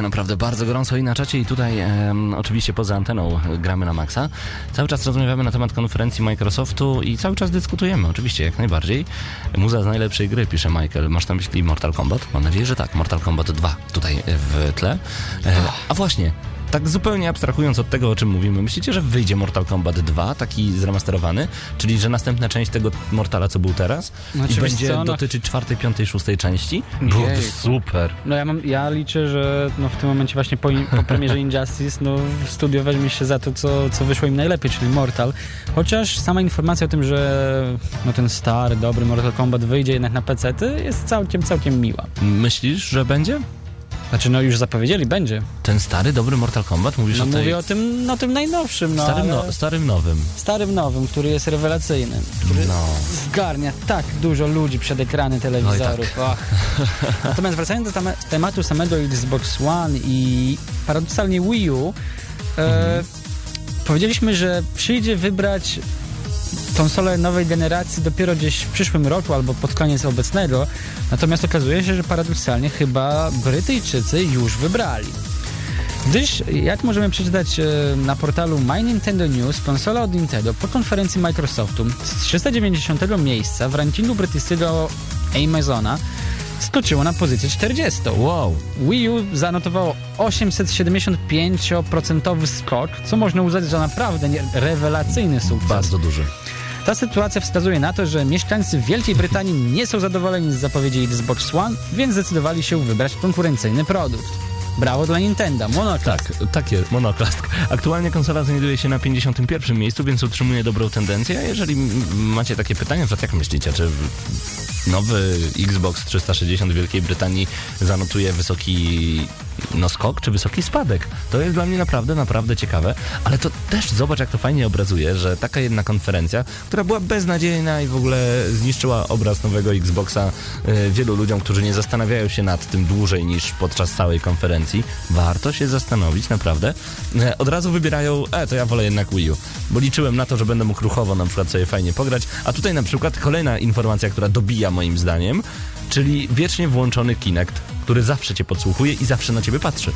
Się naprawdę bardzo gorąco i na czacie i tutaj em, oczywiście poza anteną e, gramy na maksa. Cały czas rozmawiamy na temat konferencji Microsoftu i cały czas dyskutujemy, oczywiście, jak najbardziej. Muza z najlepszej gry, pisze Michael. Masz na myśli Mortal Kombat? Mam nadzieję, że tak. Mortal Kombat 2 tutaj e, w tle. E, a właśnie, tak zupełnie abstrahując od tego, o czym mówimy, myślicie, że wyjdzie Mortal Kombat 2, taki zremasterowany? Czyli, że następna część tego Mortala, co był teraz Znaczy, i wiesz będzie co, no- dotyczyć czwartej, piątej, szóstej części? Byłoby super. No ja, mam, ja liczę, że no w tym momencie właśnie po, po premierze [LAUGHS] Injustice no studio weźmie się za to, co, co wyszło im najlepiej, czyli Mortal. Chociaż sama informacja o tym, że no ten stary, dobry Mortal Kombat wyjdzie jednak na PC, jest całkiem, całkiem miła. Myślisz, że będzie? Znaczy no już zapowiedzieli, będzie. Ten stary, dobry Mortal Kombat? Mówisz No o tej... mówię o tym, no tym najnowszym, no starym, no, starym nowym. starym nowym, który jest rewelacyjny. Który No. zgarnia tak dużo ludzi przed ekrany telewizorów. tak. Och. Natomiast wracając do tematu samego Xbox One i paradoksalnie Wii U, e, powiedzieliśmy, że przyjdzie wybrać konsolę nowej generacji dopiero gdzieś w przyszłym roku albo pod koniec obecnego. Natomiast okazuje się, że paradoksalnie chyba Brytyjczycy już wybrali. Gdyż, jak możemy przeczytać e, na portalu My Nintendo News, konsola od Nintendo po konferencji Microsoftu z 390 miejsca w rankingu brytyjskiego Amazona skoczyło na pozycję 40. Wow. Wii U zanotowało 875% skok, co można uznać za naprawdę rewelacyjny sukces. Bardzo duży. Ta sytuacja wskazuje na to, że mieszkańcy Wielkiej Brytanii nie są zadowoleni z zapowiedzi Xbox One, więc zdecydowali się wybrać konkurencyjny produkt. Brawo dla Nintendo, monoklask. Tak, tak jest. Aktualnie konsola znajduje się na 51 miejscu, więc utrzymuje dobrą tendencję. A jeżeli macie takie pytania, to jak myślicie, czy nowy Xbox 360 w Wielkiej Brytanii zanotuje wysoki no, skok, czy wysoki spadek? To jest dla mnie naprawdę, naprawdę ciekawe. Ale to też zobacz, jak to fajnie obrazuje, że taka jedna konferencja, która była beznadziejna i w ogóle zniszczyła obraz nowego Xboxa y, wielu ludziom, którzy nie zastanawiają się nad tym dłużej niż podczas całej konferencji. Warto się zastanowić, naprawdę. E, Od razu wybierają, e, to ja wolę jednak Wii U, bo liczyłem na to, że będę mógł ruchowo na przykład sobie fajnie pograć, a tutaj na przykład kolejna informacja, która dobija moim zdaniem, czyli wiecznie włączony Kinect, który zawsze cię podsłuchuje i zawsze na ciebie patrzy.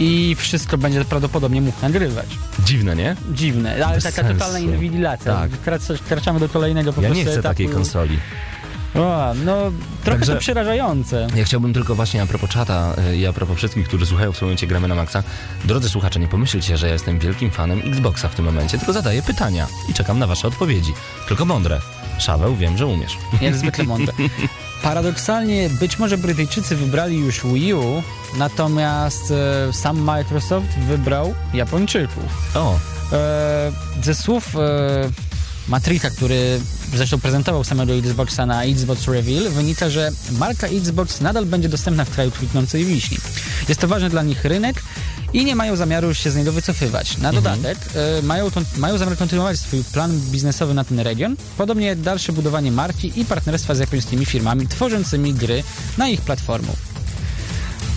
I wszystko będzie prawdopodobnie mógł nagrywać. Dziwne, nie? Dziwne, ale Bez taka sensu. totalna inwigilacja. Tak. Wkraczamy do kolejnego po Ja prostu nie chcę etapu. takiej konsoli. O, no, trochę Także- to przerażające. Ja chciałbym tylko właśnie a propos czata y, i a propos wszystkich, którzy słuchają w tym momencie Gramy na Maxa. Drodzy słuchacze, nie pomyślcie, że ja jestem wielkim fanem Xboxa w tym momencie, tylko zadaję pytania i czekam na wasze odpowiedzi. Tylko mądre. Szaweł, wiem, że umiesz. Jak zwykle mądre. [LAUGHS] Paradoksalnie być może Brytyjczycy wybrali już Wii U, natomiast e, sam Microsoft wybrał Japończyków. O, E, ze słów e, Matrika, który zresztą prezentował samego Xboxa na Xbox Reveal, wynika, że marka Xbox nadal będzie dostępna w kraju kwitnącej wiśni. Jest to ważny dla nich rynek i nie mają zamiaru się z niego wycofywać. Na dodatek e, mają, mają zamiar kontynuować swój plan biznesowy na ten region, podobnie dalsze budowanie marki i partnerstwa z japońskimi firmami tworzącymi gry na ich platformę.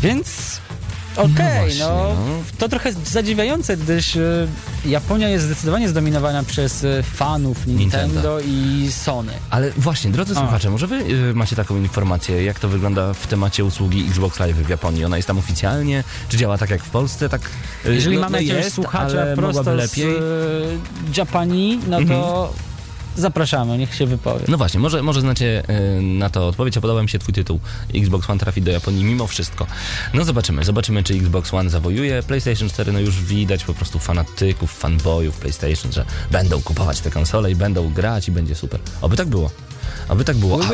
Więc okej, właśnie, no, no. to trochę zadziwiające, gdyż e, Japonia jest zdecydowanie zdominowana przez e, fanów Nintendo, Nintendo. i Sony. ale właśnie, drodzy O. słuchacze, może wy y, macie taką informację, jak to wygląda w temacie usługi Xbox Live w Japonii? Ona jest tam oficjalnie? Czy działa tak jak w Polsce? Tak, Jeżeli no, mamy no jakiegoś jest, słuchacza prosto z lepiej. e, Japanii, no to zapraszamy, niech się wypowie. No właśnie, może, może znacie y, na to odpowiedź, a podoba mi się twój tytuł. Xbox One trafi do Japonii mimo wszystko. No zobaczymy, zobaczymy czy Xbox One zawojuje. PlayStation 4 no już widać po prostu fanatyków, fanboyów PlayStation, że będą kupować te konsole i będą grać i będzie super. Oby tak było. Oby tak było. A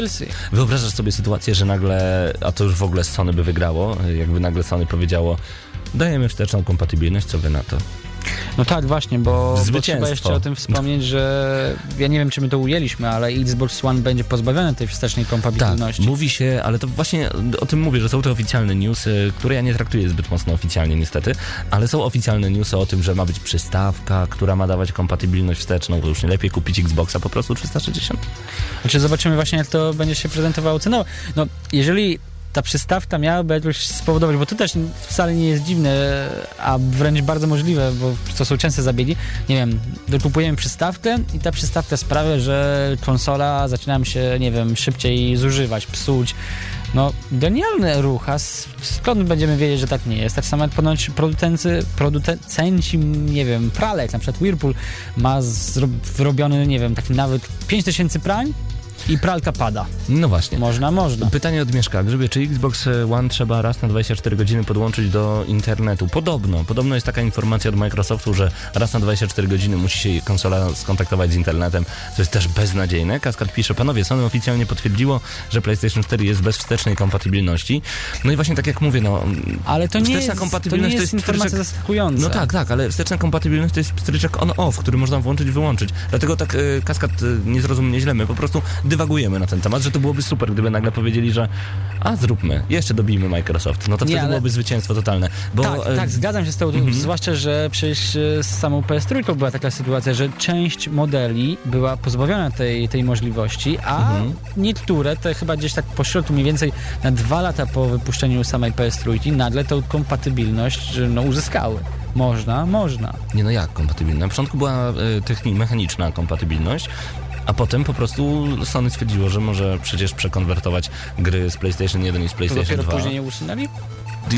wyobrażasz sobie sytuację, że nagle, a to już w ogóle Sony by wygrało, jakby nagle Sony powiedziało dajemy wsteczną kompatybilność, co wy na to? No tak, właśnie, bo, bo trzeba jeszcze o tym wspomnieć, że ja nie wiem, czy my to ujęliśmy, ale Xbox One będzie pozbawiony tej wstecznej kompatybilności. Tak, mówi się, ale to właśnie o tym mówię, że są to oficjalne newsy, które ja nie traktuję zbyt mocno oficjalnie niestety, ale są oficjalne newsy o tym, że ma być przystawka, która ma dawać kompatybilność wsteczną, to już nie lepiej kupić Xboxa po prostu 360? Znaczy zobaczymy właśnie, jak to będzie się prezentowało cenowo. No, jeżeli ta przystawka miałaby jakoś spowodować, bo to też wcale nie jest dziwne, a wręcz bardzo możliwe, bo to są częste zabiegi. Nie wiem, dokupujemy przystawkę i ta przystawka sprawia, że konsola zaczyna się, nie wiem, szybciej zużywać, psuć, No, genialny ruch, a skąd będziemy wiedzieć, że tak nie jest? Tak samo jak ponoć producency, producenci, nie wiem, pralek, na przykład Whirlpool ma zro- zrobiony, nie wiem, taki nawet 5000 prań i pralka pada. No właśnie. Można, można. Pytanie od Mieszka. Grzybie, czy Xbox One trzeba raz na 24 godziny podłączyć do internetu? Podobno. Podobno jest taka informacja od Microsoftu, że raz na 24 godziny musi się konsola skontaktować z internetem, co jest też beznadziejne. Kaskad pisze, panowie, Sony oficjalnie potwierdziło, że PlayStation 4 jest bez wstecznej kompatybilności. No i właśnie tak jak mówię, no... Ale to nie jest, to nie kompatybilność jest, informacja zaskakująca. No tak, tak, ale wsteczna kompatybilność to jest pstryczek on-off, który można włączyć i wyłączyć. Dlatego tak e, kaskad e, nie zrozum mnie źle, my po prostu dywagujemy na ten temat, że to byłoby super, gdyby nagle powiedzieli, że a zróbmy, jeszcze dobijmy Microsoft. No to wtedy ale- byłoby zwycięstwo totalne. Bo, tak, e, tak, zgadzam się z tą, mhm. zwłaszcza, że przecież e, z samą PS3 była taka sytuacja, że część modeli była pozbawiona tej, tej możliwości, a Mhm. niektóre, te chyba gdzieś tak po środku, mniej więcej na dwa lata po wypuszczeniu samej PS3, nagle tą kompatybilność no, uzyskały. Można, można. Nie no jak kompatybilna? Na początku była e, techni- mechaniczna kompatybilność, a potem po prostu Sony stwierdziło, że może przecież przekonwertować gry z PlayStation 1 i z To PlayStation dopiero 2. później nie usunęli?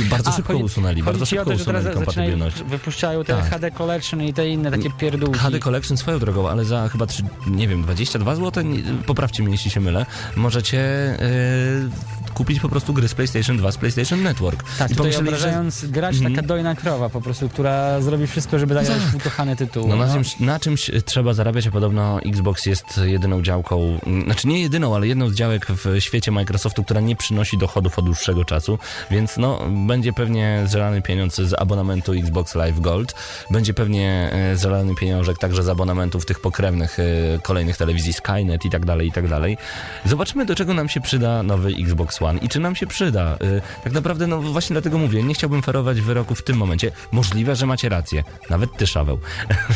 Bardzo A, szybko chodzi- usunęli, bardzo szybko to, usunęli kompatybilność. wypuszczają te Tak. HD Collection i te inne takie pierdółki. HD Collection swoją drogą, ale za chyba, trzy, nie wiem, 22 zł, poprawcie mnie jeśli się mylę, możecie e, kupić po prostu gry z PlayStation 2, z PlayStation Network. Tak, I pomyśleli, że- obrażając grać Mhm. taka dojna krowa po prostu, która zrobi wszystko, żeby dać Tak. ukochane tytuły. No, na, czymś, na czymś trzeba zarabiać, a podobno Xbox jest jedyną działką, mm, znaczy nie jedyną, ale jedną z działek w świecie Microsoftu, która nie przynosi dochodów od dłuższego czasu, więc no, będzie pewnie zżelany pieniądz z abonamentu Xbox Live Gold, będzie pewnie e, zżelany pieniążek także z abonamentów tych pokrewnych e, kolejnych telewizji Skynet i tak dalej, i tak dalej. Zobaczymy, do czego nam się przyda nowy Xbox One i czy nam się przyda. E, Tak naprawdę, no właśnie dlatego mówię, nie chciałbym ferować wyroku w tym momencie. Możliwe, że macie rację. Nawet ty, Szaweł.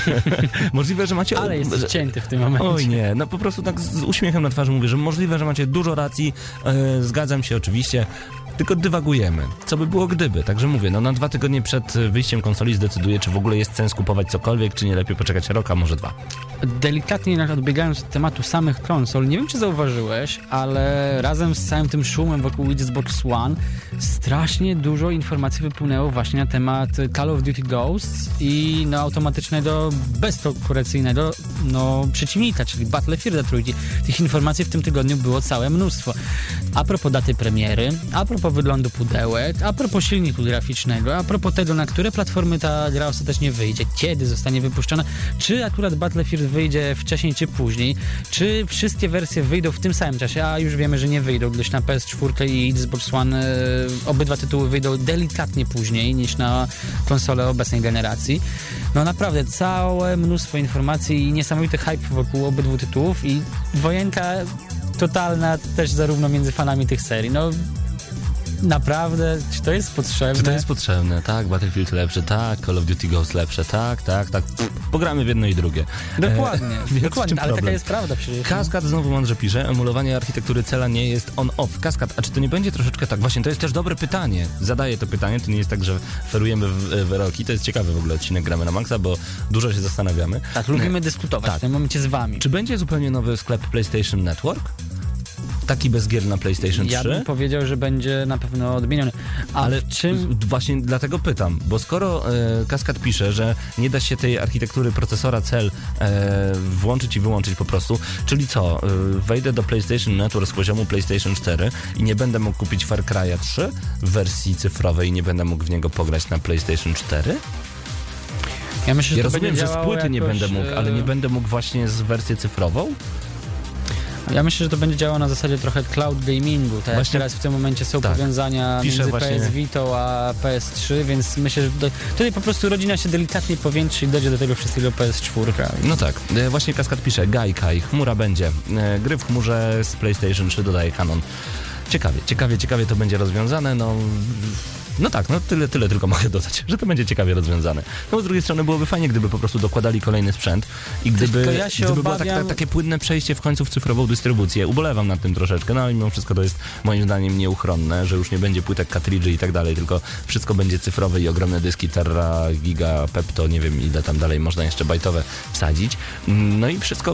[LAUGHS] Możliwe, że macie... Ale jesteś że- cięty w tym momencie. Oj nie, no po prostu tak z uśmiechem na twarzy mówię, że możliwe, że macie dużo racji, e, zgadzam się oczywiście, tylko dywagujemy. Co by było gdyby? Także mówię, no na dwa tygodnie przed wyjściem konsoli zdecyduję, czy w ogóle jest sens kupować cokolwiek, czy nie lepiej poczekać rok, a może dwa. Delikatnie jednak odbiegając od tematu samych konsol, nie wiem czy zauważyłeś, ale razem z całym tym szumem wokół Xbox One strasznie dużo informacji wypłynęło właśnie na temat Call of Duty Ghosts i no, automatycznego, bezkonkurencyjnego no, przeciwnika, czyli Battlefielda trójki. Tych informacji w tym tygodniu było całe mnóstwo. A propos daty premiery, a propos wyglądu pudełek, a propos silniku graficznego, a propos tego, na które platformy ta gra ostatecznie wyjdzie, kiedy zostanie wypuszczona, czy akurat Battlefield wyjdzie wcześniej czy później, czy wszystkie wersje wyjdą w tym samym czasie, a już wiemy, że nie wyjdą, gdyż na PS4 i Xbox One e, obydwa tytuły wyjdą delikatnie później niż na konsole obecnej generacji. No naprawdę, całe mnóstwo informacji i niesamowity hype wokół obydwu tytułów i wojenka totalna też zarówno między fanami tych serii. No naprawdę, czy to jest potrzebne? Czy to jest potrzebne? Tak, Battlefield lepsze, tak, Call of Duty Ghost lepsze, tak, tak, tak. Pogramy w jedno i drugie. Dokładnie, E, dokładnie, [LAUGHS] ale taka jest prawda przecież. Kaskad znowu mądrze pisze, emulowanie architektury cela nie jest on-off. Kaskad, a czy to nie będzie troszeczkę tak? Właśnie, to jest też dobre pytanie. Zadaję to pytanie, to nie jest tak, że ferujemy w, w wyroki. To jest ciekawy w ogóle odcinek Gramy na Maxa, bo dużo się zastanawiamy. Tak, lubimy dyskutować Tak. w tym momencie z wami. Czy będzie zupełnie nowy sklep PlayStation Network? Taki bez gier na PlayStation 3? Ja bym powiedział, że będzie na pewno odmieniony. A Ale czym... Właśnie dlatego pytam, bo skoro e, Kaskad pisze, że nie da się tej architektury procesora cel e, włączyć i wyłączyć po prostu, czyli co, e, wejdę do PlayStation Network z poziomu PlayStation 4 i nie będę mógł kupić Far Cry'a 3 w wersji cyfrowej i nie będę mógł w niego pograć na PlayStation 4? Ja myślę, że Ja rozumiem, że z płyty nie jakoś, będę mógł, ale e, nie będę mógł właśnie z wersji cyfrową? Ja myślę, że to będzie działało na zasadzie trochę cloud gamingu. Tak Właśnie- teraz w tym momencie są tak. powiązania między właśnie- PS Vita a PS3, więc myślę, że do, tutaj po prostu rodzina się delikatnie powiększy i dojdzie do tego wszystkiego PS4. No tak, e, właśnie Kaskad pisze, Gaikai, chmura będzie. E, Gry w chmurze z PlayStation 3 dodaje Canon. Ciekawie, ciekawie, ciekawie to będzie rozwiązane, no No tak, no tyle, tyle tylko mogę dodać, że to będzie ciekawie rozwiązane. No bo z drugiej strony byłoby fajnie, gdyby po prostu dokładali kolejny sprzęt i gdyby, ja gdyby było tak, obawiam- tak, takie płynne przejście w końcu w cyfrową dystrybucję. Ubolewam nad tym troszeczkę, no ale mimo wszystko to jest moim zdaniem nieuchronne, że już nie będzie płytek, kartridży i tak dalej, tylko wszystko będzie cyfrowe i ogromne dyski Terra, Giga, Pepto, nie wiem ile tam dalej można jeszcze bajtowe wsadzić. No i wszystko,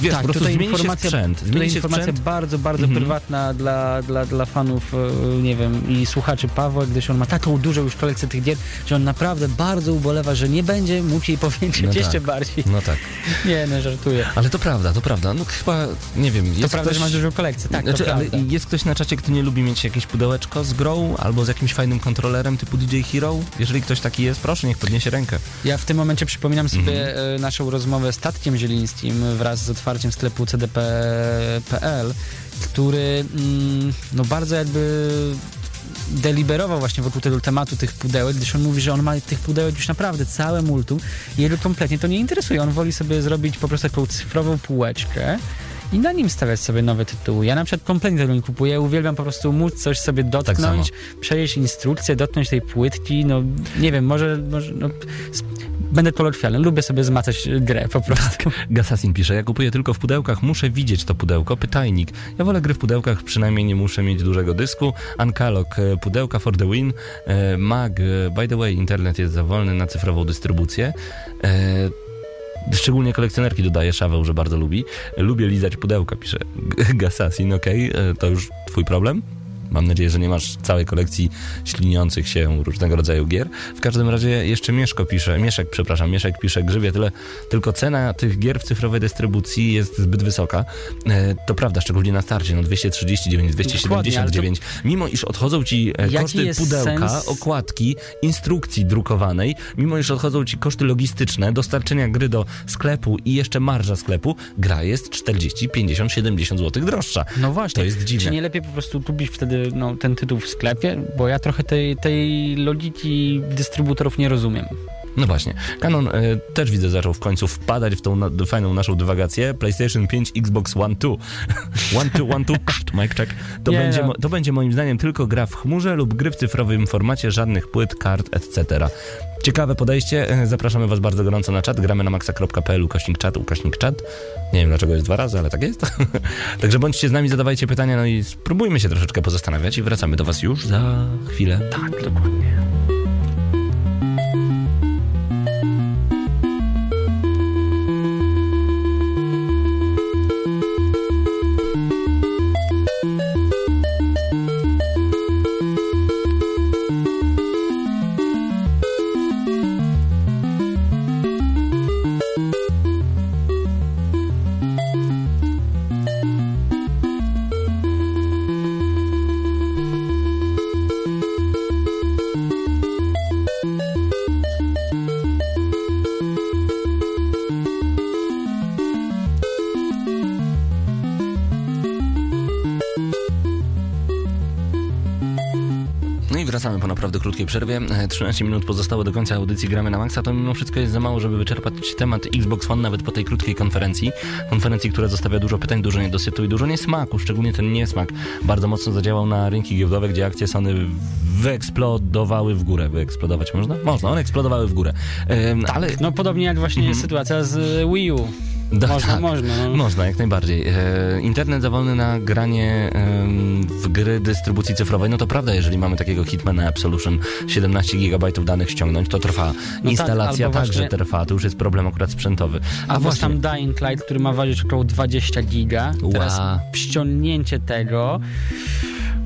wiesz, po prostu zmieni się sprzęt. Zmieni się informacja sprzęt. bardzo, bardzo Mhm. prywatna dla, dla, dla fanów, e, nie wiem, i słuchaczy Pawła, gdyż on ma taką dużą już kolekcję tych gier, że on naprawdę bardzo ubolewa, że nie będzie mógł jej powiększyć No tak. jeszcze bardziej. No tak. [LAUGHS] Nie, no żartuję. Ale to prawda, to prawda. No chyba, nie wiem, jest To prawda, ktoś... że masz dużą kolekcję, tak, Znaczy, to ale jest ktoś na czacie, kto nie lubi mieć jakieś pudełeczko z grą albo z jakimś fajnym kontrolerem typu DJ Hero? Jeżeli ktoś taki jest, proszę, niech podniesie rękę. Ja w tym momencie przypominam Mhm. sobie e, naszą rozmowę z Tatkiem Zielińskim wraz z otwarciem sklepu cdp.pl, który mm, no bardzo jakby deliberował właśnie wokół tego tematu tych pudełek, gdyż on mówi, że on ma tych pudełek już naprawdę całe multum i jego kompletnie to nie interesuje. On woli sobie zrobić po prostu taką cyfrową półeczkę i na nim stawiać sobie nowe tytuły. Ja na przykład kompletnie tego nie kupuję. Uwielbiam po prostu móc coś sobie dotknąć, przejść instrukcję, dotknąć tej płytki. No nie wiem, może, może no, będę kolokwialny. Lubię sobie zmacać grę po prostu. [LAUGHS] Gasasin pisze, ja kupuję tylko w pudełkach, muszę widzieć to pudełko. Pytajnik. Ja wolę gry w pudełkach, przynajmniej nie muszę mieć dużego dysku. Ankalog, e, pudełka for the win. E, Mag, e, by the way, internet jest za wolny na cyfrową dystrybucję. Szczególnie kolekcjonerki dodaje Szaweł, że bardzo lubi. Lubię lizać pudełka, pisze Gasasin, okej, e, to już twój problem. Mam nadzieję, że nie masz całej kolekcji śliniących się różnego rodzaju gier. W każdym razie jeszcze Mieszko pisze, Mieszek, przepraszam, Mieszek pisze, Grzybie, tyle, tylko cena tych gier w cyfrowej dystrybucji jest zbyt wysoka. E, to prawda, szczególnie na starcie, no 239, 279. Mimo iż odchodzą ci e, koszty pudełka, sens- okładki, instrukcji drukowanej, mimo iż odchodzą ci koszty logistyczne, dostarczenia gry do sklepu i jeszcze marża sklepu, gra jest 40, 50, 70 zł droższa. No właśnie. To jest dziwne. Czy nie lepiej po prostu kupić wtedy no, ten tytuł w sklepie? Bo ja trochę tej, tej logiki dystrybutorów nie rozumiem. No właśnie. Canon e, też widzę zaczął w końcu wpadać w tą na, fajną naszą dywagację. PlayStation 5, Xbox One 2. [LAUGHS] One 2, One 2, mic check. To Nie będzie, no. mo- to będzie moim zdaniem tylko gra w chmurze lub gry w cyfrowym formacie, żadnych płyt, kart, etc. Ciekawe podejście. E, Zapraszamy Was bardzo gorąco na czat. Gramy na maxa.pl, ukośnik czat, ukośnik czat. Nie wiem dlaczego jest dwa razy, ale tak jest. [LAUGHS] Także bądźcie z nami, zadawajcie pytania, no i spróbujmy się troszeczkę pozastanawiać i wracamy do Was już za chwilę. Tak, dokładnie. Przerwie. E, 13 minut pozostało do końca audycji Gramy na Maxa. To mimo wszystko jest za mało, żeby wyczerpać temat Xbox One nawet po tej krótkiej konferencji. Konferencji, która zostawia dużo pytań, dużo niedosytu i dużo niesmaku. Szczególnie ten niesmak bardzo mocno zadziałał na rynki giełdowe, gdzie akcje Sony wyeksplodowały w górę. Wyeksplodować można? Można, one eksplodowały w górę. E, ale No podobnie jak właśnie sytuacja z Wii U. Da, Można, tak. można. No. Można, jak najbardziej. E, internet za wolny na granie em, w gry dystrybucji cyfrowej, no to prawda, jeżeli mamy takiego Hitmana Absolution 17 GB danych ściągnąć, to trwa. tak, Instalacja albo także właśnie- trwa, to już jest problem akurat sprzętowy. A A właśnie, tam Dying Light, który ma ważyć około 20 giga. Teraz Ła. ściągnięcie tego,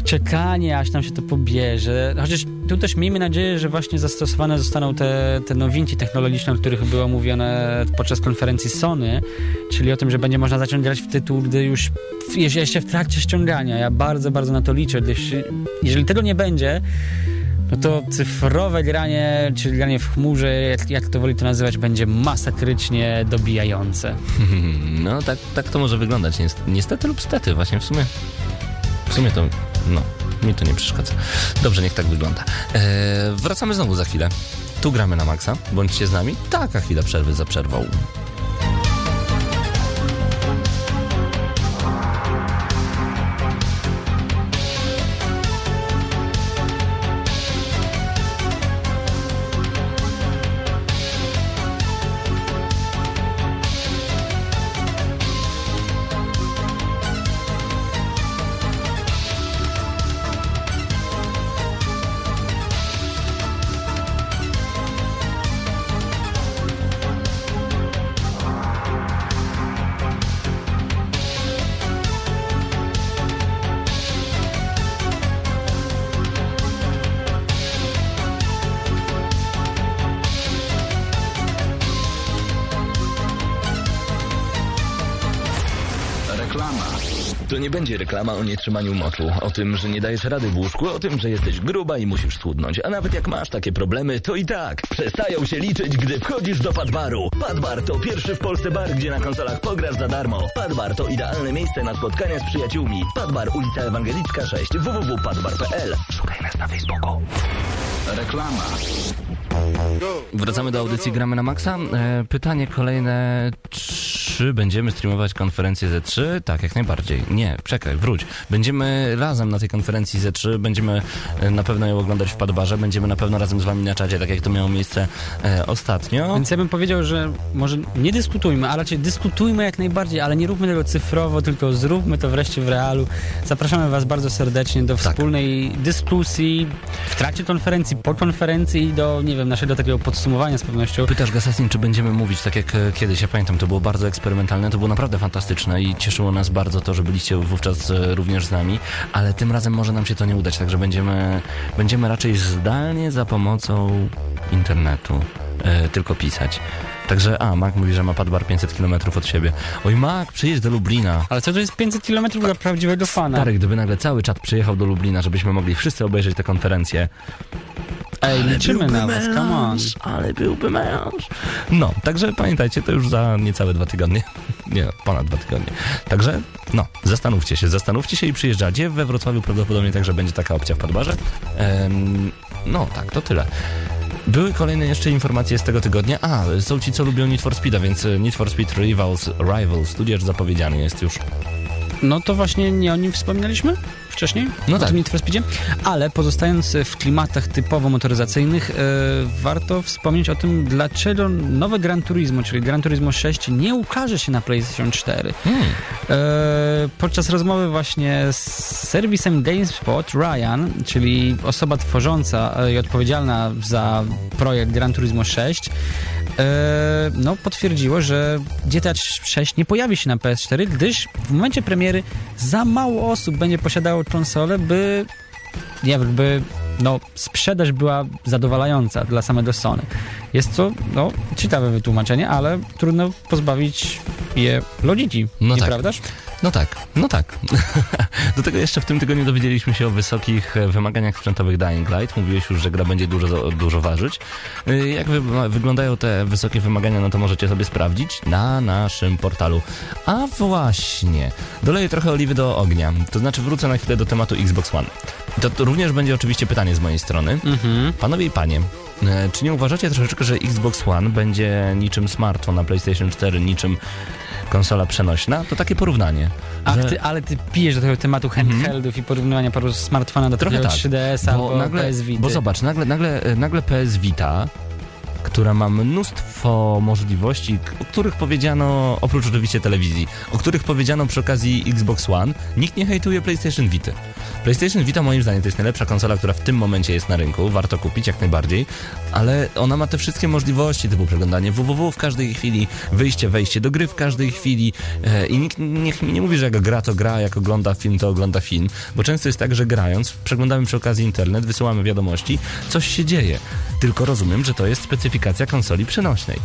czekanie aż nam się to pobierze. Chociaż tu też miejmy nadzieję, że właśnie zastosowane zostaną te, te nowinki technologiczne, o których było mówione podczas konferencji Sony, czyli o tym, że będzie można zacząć grać w tytuł, gdy już w, jeszcze w trakcie ściągania. Ja bardzo, bardzo na to liczę, gdyż jeżeli tego nie będzie, no to cyfrowe granie, czyli granie w chmurze, jak, jak to woli to nazywać, będzie masakrycznie dobijające. [LAUGHS] no tak, tak to może wyglądać. Niestety, niestety lub stety, właśnie w sumie. W sumie to, no, mi to nie przeszkadza. Dobrze, niech tak wygląda. E, wracamy znowu za chwilę. Tu gramy na maksa. Bądźcie z nami. Taka chwila przerwy za przerwą. Będzie reklama o nietrzymaniu moczu, o tym, że nie dajesz rady w łóżku, o tym, że jesteś gruba i musisz schudnąć. A nawet jak masz takie problemy, to i tak przestają się liczyć, gdy wchodzisz do Padbaru. Padbar to pierwszy w Polsce bar, gdzie na konsolach pograsz za darmo. Padbar to idealne miejsce na spotkania z przyjaciółmi. Padbar, ulica Ewangelicka 6, www.padbar.pl. Szukaj nas na Facebooku. Reklama. Wracamy do audycji Gramy na Maxa. E, pytanie kolejne. Czy będziemy streamować konferencję Z3? Tak, jak najbardziej. Nie, czekaj, wróć. Będziemy razem na tej konferencji Z3, będziemy e, na pewno ją oglądać w Padbarze, będziemy na pewno razem z wami na czacie, tak jak to miało miejsce e, ostatnio. Więc ja bym powiedział, że może nie dyskutujmy, a raczej dyskutujmy jak najbardziej, ale nie róbmy tego cyfrowo, tylko zróbmy to wreszcie w realu. Zapraszamy Was bardzo serdecznie do Tak. wspólnej dyskusji w trakcie konferencji, po konferencji do, nie wiem, naszego takiego podsumowania z pewnością. Pytasz Gasasin, czy będziemy mówić tak jak e, kiedyś. Ja pamiętam, to było bardzo eksperymentalne, to było naprawdę fantastyczne i cieszyło nas bardzo to, że byliście wówczas e, również z nami, ale tym razem może nam się to nie udać, także będziemy, będziemy raczej zdalnie za pomocą internetu e, tylko pisać. Także, a, Mac mówi, że ma padbar 500 km od siebie. Oj, Mac, przyjedź do Lublina. Ale co to jest 500 km dla prawdziwego fana? Stary, gdyby nagle cały czat przyjechał do Lublina, żebyśmy mogli wszyscy obejrzeć tę konferencję. Ej, liczymy na Was, come on. Ale byłby męż. No, także pamiętajcie, to już za niecałe dwa tygodnie. [LAUGHS] Nie, ponad dwa tygodnie. Także, no, zastanówcie się, zastanówcie się i przyjeżdżacie. We Wrocławiu prawdopodobnie także będzie taka opcja w Padbarze. Em, no, tak, to tyle. Były kolejne jeszcze informacje z tego tygodnia. A, są ci, co lubią Need for Speeda, więc e, Need for Speed Rivals, Rivals, tudzież zapowiedziany jest już. No to właśnie nie o nim wspominaliśmy wcześniej? No o tak. tym Need for Speedzie? Ale pozostając w klimatach typowo motoryzacyjnych, e, warto wspomnieć o tym, dlaczego nowe Gran Turismo, czyli Gran Turismo 6 nie ukaże się na PlayStation 4. Hmm. E, podczas rozmowy właśnie z serwisem GameSpot Ryan, czyli osoba tworząca i odpowiedzialna za projekt Gran Turismo 6, e, no, potwierdziło, że GTA 6 nie pojawi się na PS4, gdyż w momencie premiery za mało osób będzie posiadało konsolę, by nie wiem, by no, sprzedaż była zadowalająca dla samego Sony. Jest to no, ciekawe wytłumaczenie, ale trudno pozbawić je logiki, No tak. No tak, no tak. [LAUGHS] Do tego jeszcze w tym tygodniu dowiedzieliśmy się o wysokich e, wymaganiach sprzętowych Dying Light. Mówiłeś już, że gra będzie dużo, dużo ważyć. Y, Jak wy, wyglądają te wysokie wymagania, no to możecie sobie sprawdzić na naszym portalu. A właśnie, doleję trochę oliwy do ognia. To znaczy wrócę na chwilę do tematu Xbox One. To, to również będzie oczywiście pytanie z mojej strony. Mhm. Panowie i panie, e, czy nie uważacie troszeczkę, że Xbox One będzie niczym smartfon na PlayStation 4, niczym konsola przenośna? To takie porównanie. Ach, że- ty, ale ty pijesz do tego tematu handheldów i porównywania paru smartfona do Trochę takiego tak, 3DS-a bo nagle, PS Vita. Bo zobacz, nagle, nagle, e, nagle PS Vita, która ma mnóstwo możliwości, o których powiedziano, oprócz oczywiście telewizji, o których powiedziano przy okazji Xbox One, nikt nie hejtuje PlayStation Vita. PlayStation Vita moim zdaniem to jest najlepsza konsola, która w tym momencie jest na rynku, warto kupić jak najbardziej, ale ona ma te wszystkie możliwości, typu przeglądanie www w każdej chwili, wyjście, wejście do gry w każdej chwili e, i nikt nie mówi, że jak gra to gra, jak ogląda film to ogląda film, bo często jest tak, że grając, przeglądamy przy okazji internet, wysyłamy wiadomości, coś się dzieje. Tylko rozumiem, że to jest specyfikacja konsoli przenośnej.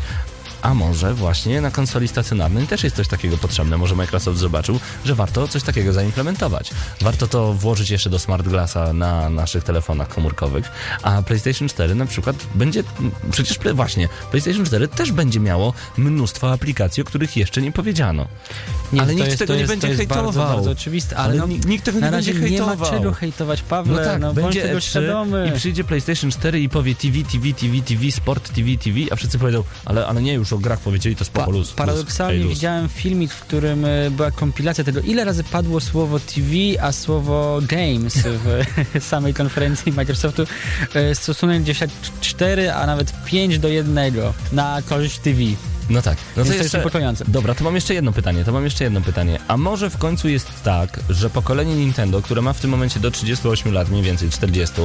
A może właśnie na konsoli stacjonarnej też jest coś takiego potrzebne. Może Microsoft zobaczył, że warto coś takiego zaimplementować. Warto to włożyć jeszcze do Smart Glassa na naszych telefonach komórkowych. A PlayStation 4 na przykład będzie. Przecież właśnie, PlayStation 4 też będzie miało mnóstwo aplikacji, o których jeszcze nie powiedziano. Nie, ale nikt jest, tego nie jest, będzie to hejtował. Bardzo, bardzo oczywiste, ale, Ale no, nikt, tego nie będzie nie ma hejtował. czego hejtować, Pawle. No tak, bądź będzie tego E3 świadomy. i przyjdzie PlayStation 4 i powie TV, TV, TV, TV, Sport, TV, TV, a wszyscy powiedzą, ale, ale nie, już o grach powiedzieli, to spoko, Pa- luz, luz, paradoksalnie luz. widziałem filmik, w którym e, była kompilacja tego, ile razy padło słowo TV, a słowo games w [LAUGHS] samej konferencji Microsoftu. E, Stosunek gdzieś tak 4, a nawet 5 do 1 na korzyść TV. No tak. No to to jest jeszcze... niepokojące. Dobra, to mam jeszcze jedno pytanie, to mam jeszcze jedno pytanie. A może w końcu jest tak, że pokolenie Nintendo, które ma w tym momencie do 38 lat, mniej więcej 40,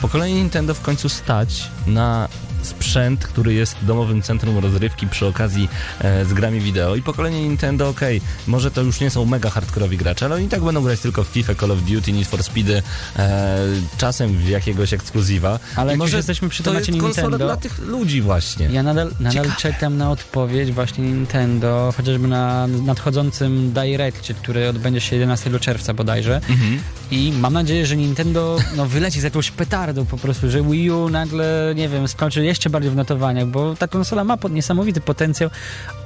pokolenie Nintendo w końcu stać na sprzęt, który jest domowym centrum rozrywki przy okazji e, z grami wideo i pokolenie Nintendo, okej, może to już nie są mega hardkorowi gracze, ale oni tak będą grać tylko w FIFA, Call of Duty, Need for Speedy, e, czasem w jakiegoś ekskluzywa. Ale I może jesteśmy przy to temacie jest konsola Nintendo, dla tych ludzi właśnie. Ja nadal, nadal Ciekawe. czekam na odpowiedź zapowiedź właśnie Nintendo, chociażby na nadchodzącym Directie, który odbędzie się 11 czerwca bodajże. Mhm. I mam nadzieję, że Nintendo no, wyleci z jakąś petardą po prostu, że Wii U nagle, nie wiem, skończy jeszcze bardziej w notowaniach, bo ta konsola ma niesamowity potencjał,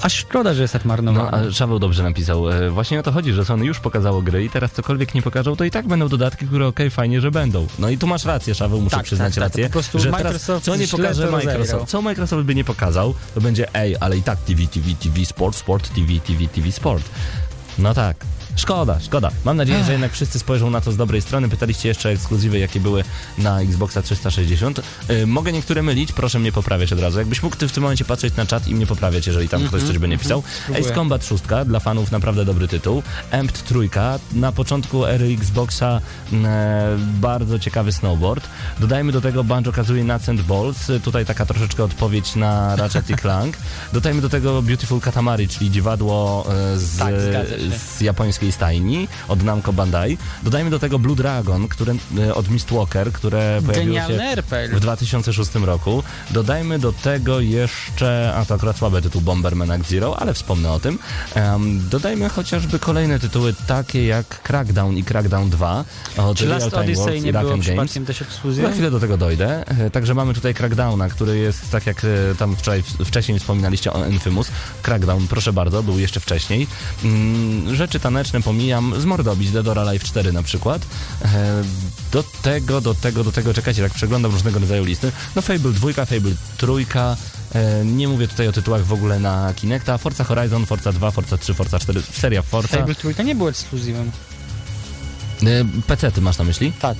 a szkoda, że jest tak No, marnowana. a Szaweł dobrze napisał. E, Właśnie o to chodzi, że Sony już pokazało gry i teraz cokolwiek nie pokażą, to i tak będą dodatki, które okej, fajnie, że będą. No i tu masz rację, Szaweł, muszę Tak, przyznać tak, tak, rację, prostu że teraz Microsoft co nie pokaże. Microsoft, co Microsoft by nie pokazał, to będzie ej, ale i tak TV, TV, TV, Sport, Sport, TV, TV, TV, Sport. No tak. Szkoda, szkoda. Mam nadzieję, że jednak wszyscy spojrzą na to z dobrej strony. Pytaliście jeszcze ekskluzywy, jakie były na Xboxa 360. Y, mogę niektóre mylić, proszę mnie poprawiać od razu. Jakbyś mógł ty w tym momencie patrzeć na czat i mnie poprawiać, jeżeli tam ktoś coś by nie pisał. spróbuję. Ace Combat 6, dla fanów naprawdę dobry tytuł. Amped 3, na początku ery Xboxa e, bardzo ciekawy snowboard. Dodajmy do tego Banjo-Kazooie Nuts and Balls, tutaj taka troszeczkę odpowiedź na Ratchet i Clank. [LAUGHS] Dodajmy do tego Beautiful Katamari, czyli dziwadło e, z, Tak, z japońskiej stajni od Namco Bandai. Dodajmy do tego Blue Dragon, które, e, od Mistwalker, które pojawiło się Genialny RPG. w 2006 roku. Dodajmy do tego jeszcze, a to akurat słaby tytuł Bomberman Act Zero, ale wspomnę o tym. Em, dodajmy chociażby kolejne tytuły takie jak Crackdown i Crackdown 2 od Czy Real Last Time Odyssey Works i nie było przypadkiem też Za ekskluzją? chwilę do tego dojdę. E, Także mamy tutaj Crackdowna, który jest, tak jak e, tam wczoraj, wcześniej wspominaliście o Infamous. Crackdown, proszę bardzo, był jeszcze wcześniej. Mm, Rzeczy taneczne pomijam, zmordobić Dead or Alive 4 na przykład. E, Do tego, do tego, do tego, czekajcie, tak przeglądam różnego rodzaju listy. No Fable 2, Fable 3, e, nie mówię tutaj o tytułach w ogóle na Kinecta. Forza Horizon, Forza 2, Forza 3, Forza 4, seria Forza. Fable trójka nie był ekskluzywem. E, PC ty masz na myśli? Tak.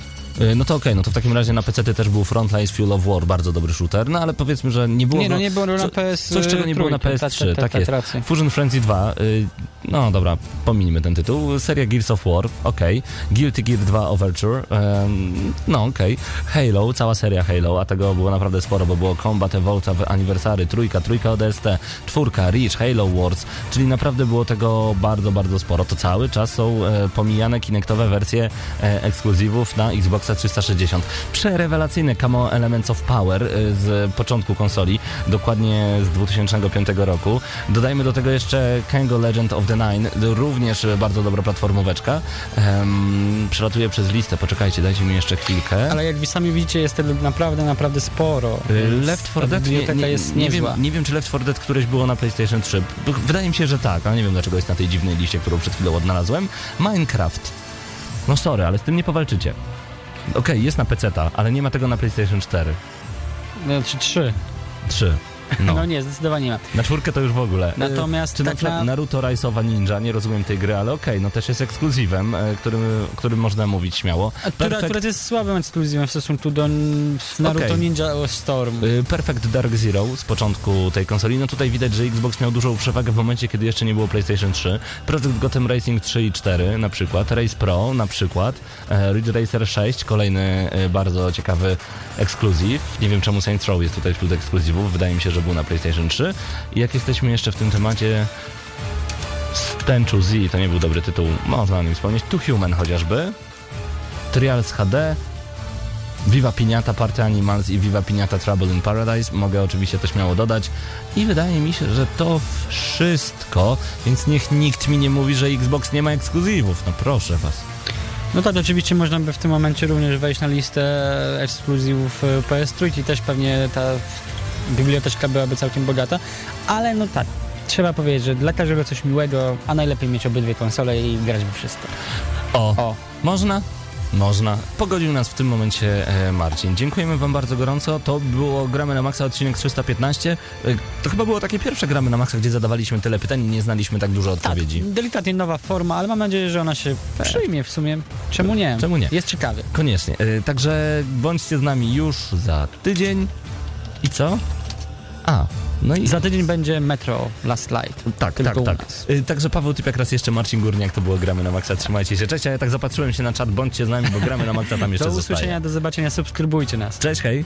No to okej, no to w takim razie na PC też był Frontlines Fuel of War, bardzo dobry shooter, no ale powiedzmy, że nie było Nie, no go- nie było na co- PS Coś, czego nie było na trójkę. PS3, tak, tak, tak, jest. rację. Fusion Frenzy 2, y, no dobra, pominijmy ten tytuł. Seria Gears of War, okej. Guilty Gear 2 Overture, em, no okej. Halo, cała seria Halo, a tego było naprawdę sporo, bo było Combat Evolve Anniversary, trójka, trójka ODST, czwórka, Reach, Halo Wars, czyli naprawdę było tego bardzo, bardzo sporo. To cały czas są e, pomijane kinektowe wersje e, ekskluzywów na Xboxa 360. Przerewelacyjne Camo Elements of Power e, z początku konsoli, dokładnie z 2005 roku. Dodajmy do tego jeszcze Kango Legend of the Nine, również bardzo dobra platformóweczka. Um, przelatuję przez listę, poczekajcie, dajcie mi jeszcze chwilkę. Ale jak wy sami widzicie, jest tego naprawdę, naprawdę sporo. Y, Left 4 ta Dead nie, nie, jest nie, wiem, nie wiem, czy Left 4 Dead któreś było na PlayStation 3. B- Wydaje mi się, że tak, ale nie wiem, dlaczego jest na tej dziwnej liście, którą przed chwilą odnalazłem. Minecraft. No sorry, ale z tym nie powalczycie. Okej, jest na PC-ta, ale nie ma tego na PlayStation 4. Znaczy trzy. 3. No. No. nie, zdecydowanie ma. Na czwórkę to już w ogóle. Natomiast Czy na tak przykład na- Naruto Rise'owa Ninja, nie rozumiem tej gry, ale okej, no też jest ekskluzywem, e, którym, którym można mówić śmiało. A Która Perfect- akurat jest słabym ekskluzywem w stosunku do Naruto Okej. Ninja Storm. Y, Perfect Dark Zero z początku tej konsoli. No tutaj widać, że Xbox miał dużą przewagę w momencie, kiedy jeszcze nie było PlayStation 3. Project Gotham Racing 3 i 4 na przykład, Race Pro na przykład, e, Ridge Racer 6, kolejny e, bardzo ciekawy ekskluzyw. Nie wiem czemu Saints Row jest tutaj wśród ekskluzywów, wydaje mi się, że był na PlayStation 3. I jak jesteśmy jeszcze w tym temacie, Stenchu Z to nie był dobry tytuł, można o nim wspomnieć. Two Human chociażby, Trials HD, Viva Piniata Party Animals i Viva Piniata Trouble in Paradise. Mogę oczywiście to śmiało dodać. I wydaje mi się, że to wszystko, więc niech nikt mi nie mówi, że Xbox nie ma ekskluzywów. No proszę was. No tak, oczywiście można by w tym momencie również wejść na listę ekskluzywów e, PS3 i też pewnie ta biblioteczka byłaby całkiem bogata, ale no tak, trzeba powiedzieć, że dla każdego coś miłego, a najlepiej mieć obydwie konsole i grać we wszystko. O, O, można? Można. Pogodził nas w tym momencie e, Marcin. Dziękujemy wam bardzo gorąco. To było Gramy na Maxa odcinek 315. E, to chyba było takie pierwsze Gramy na Maxa, gdzie zadawaliśmy tyle pytań i nie znaliśmy tak dużo tak, odpowiedzi. delikatnie nowa forma, ale mam nadzieję, że ona się przyjmie w sumie. Czemu nie? Czemu nie? Jest ciekawy. Koniecznie. E, Także bądźcie z nami już za tydzień. I co? A, no i Za tydzień będzie Metro Last Light. tak, tak, tak. Y, Także Paweł Typiak raz jeszcze Marcin Górniak, to było Gramy na Maxa, trzymajcie się. Cześć, a ja tak zapatrzyłem się na czat, bądźcie z nami, bo Gramy na Maxa tam jeszcze [LAUGHS] Do zostaje. usłyszenia, do zobaczenia, subskrybujcie nas. Cześć, hej.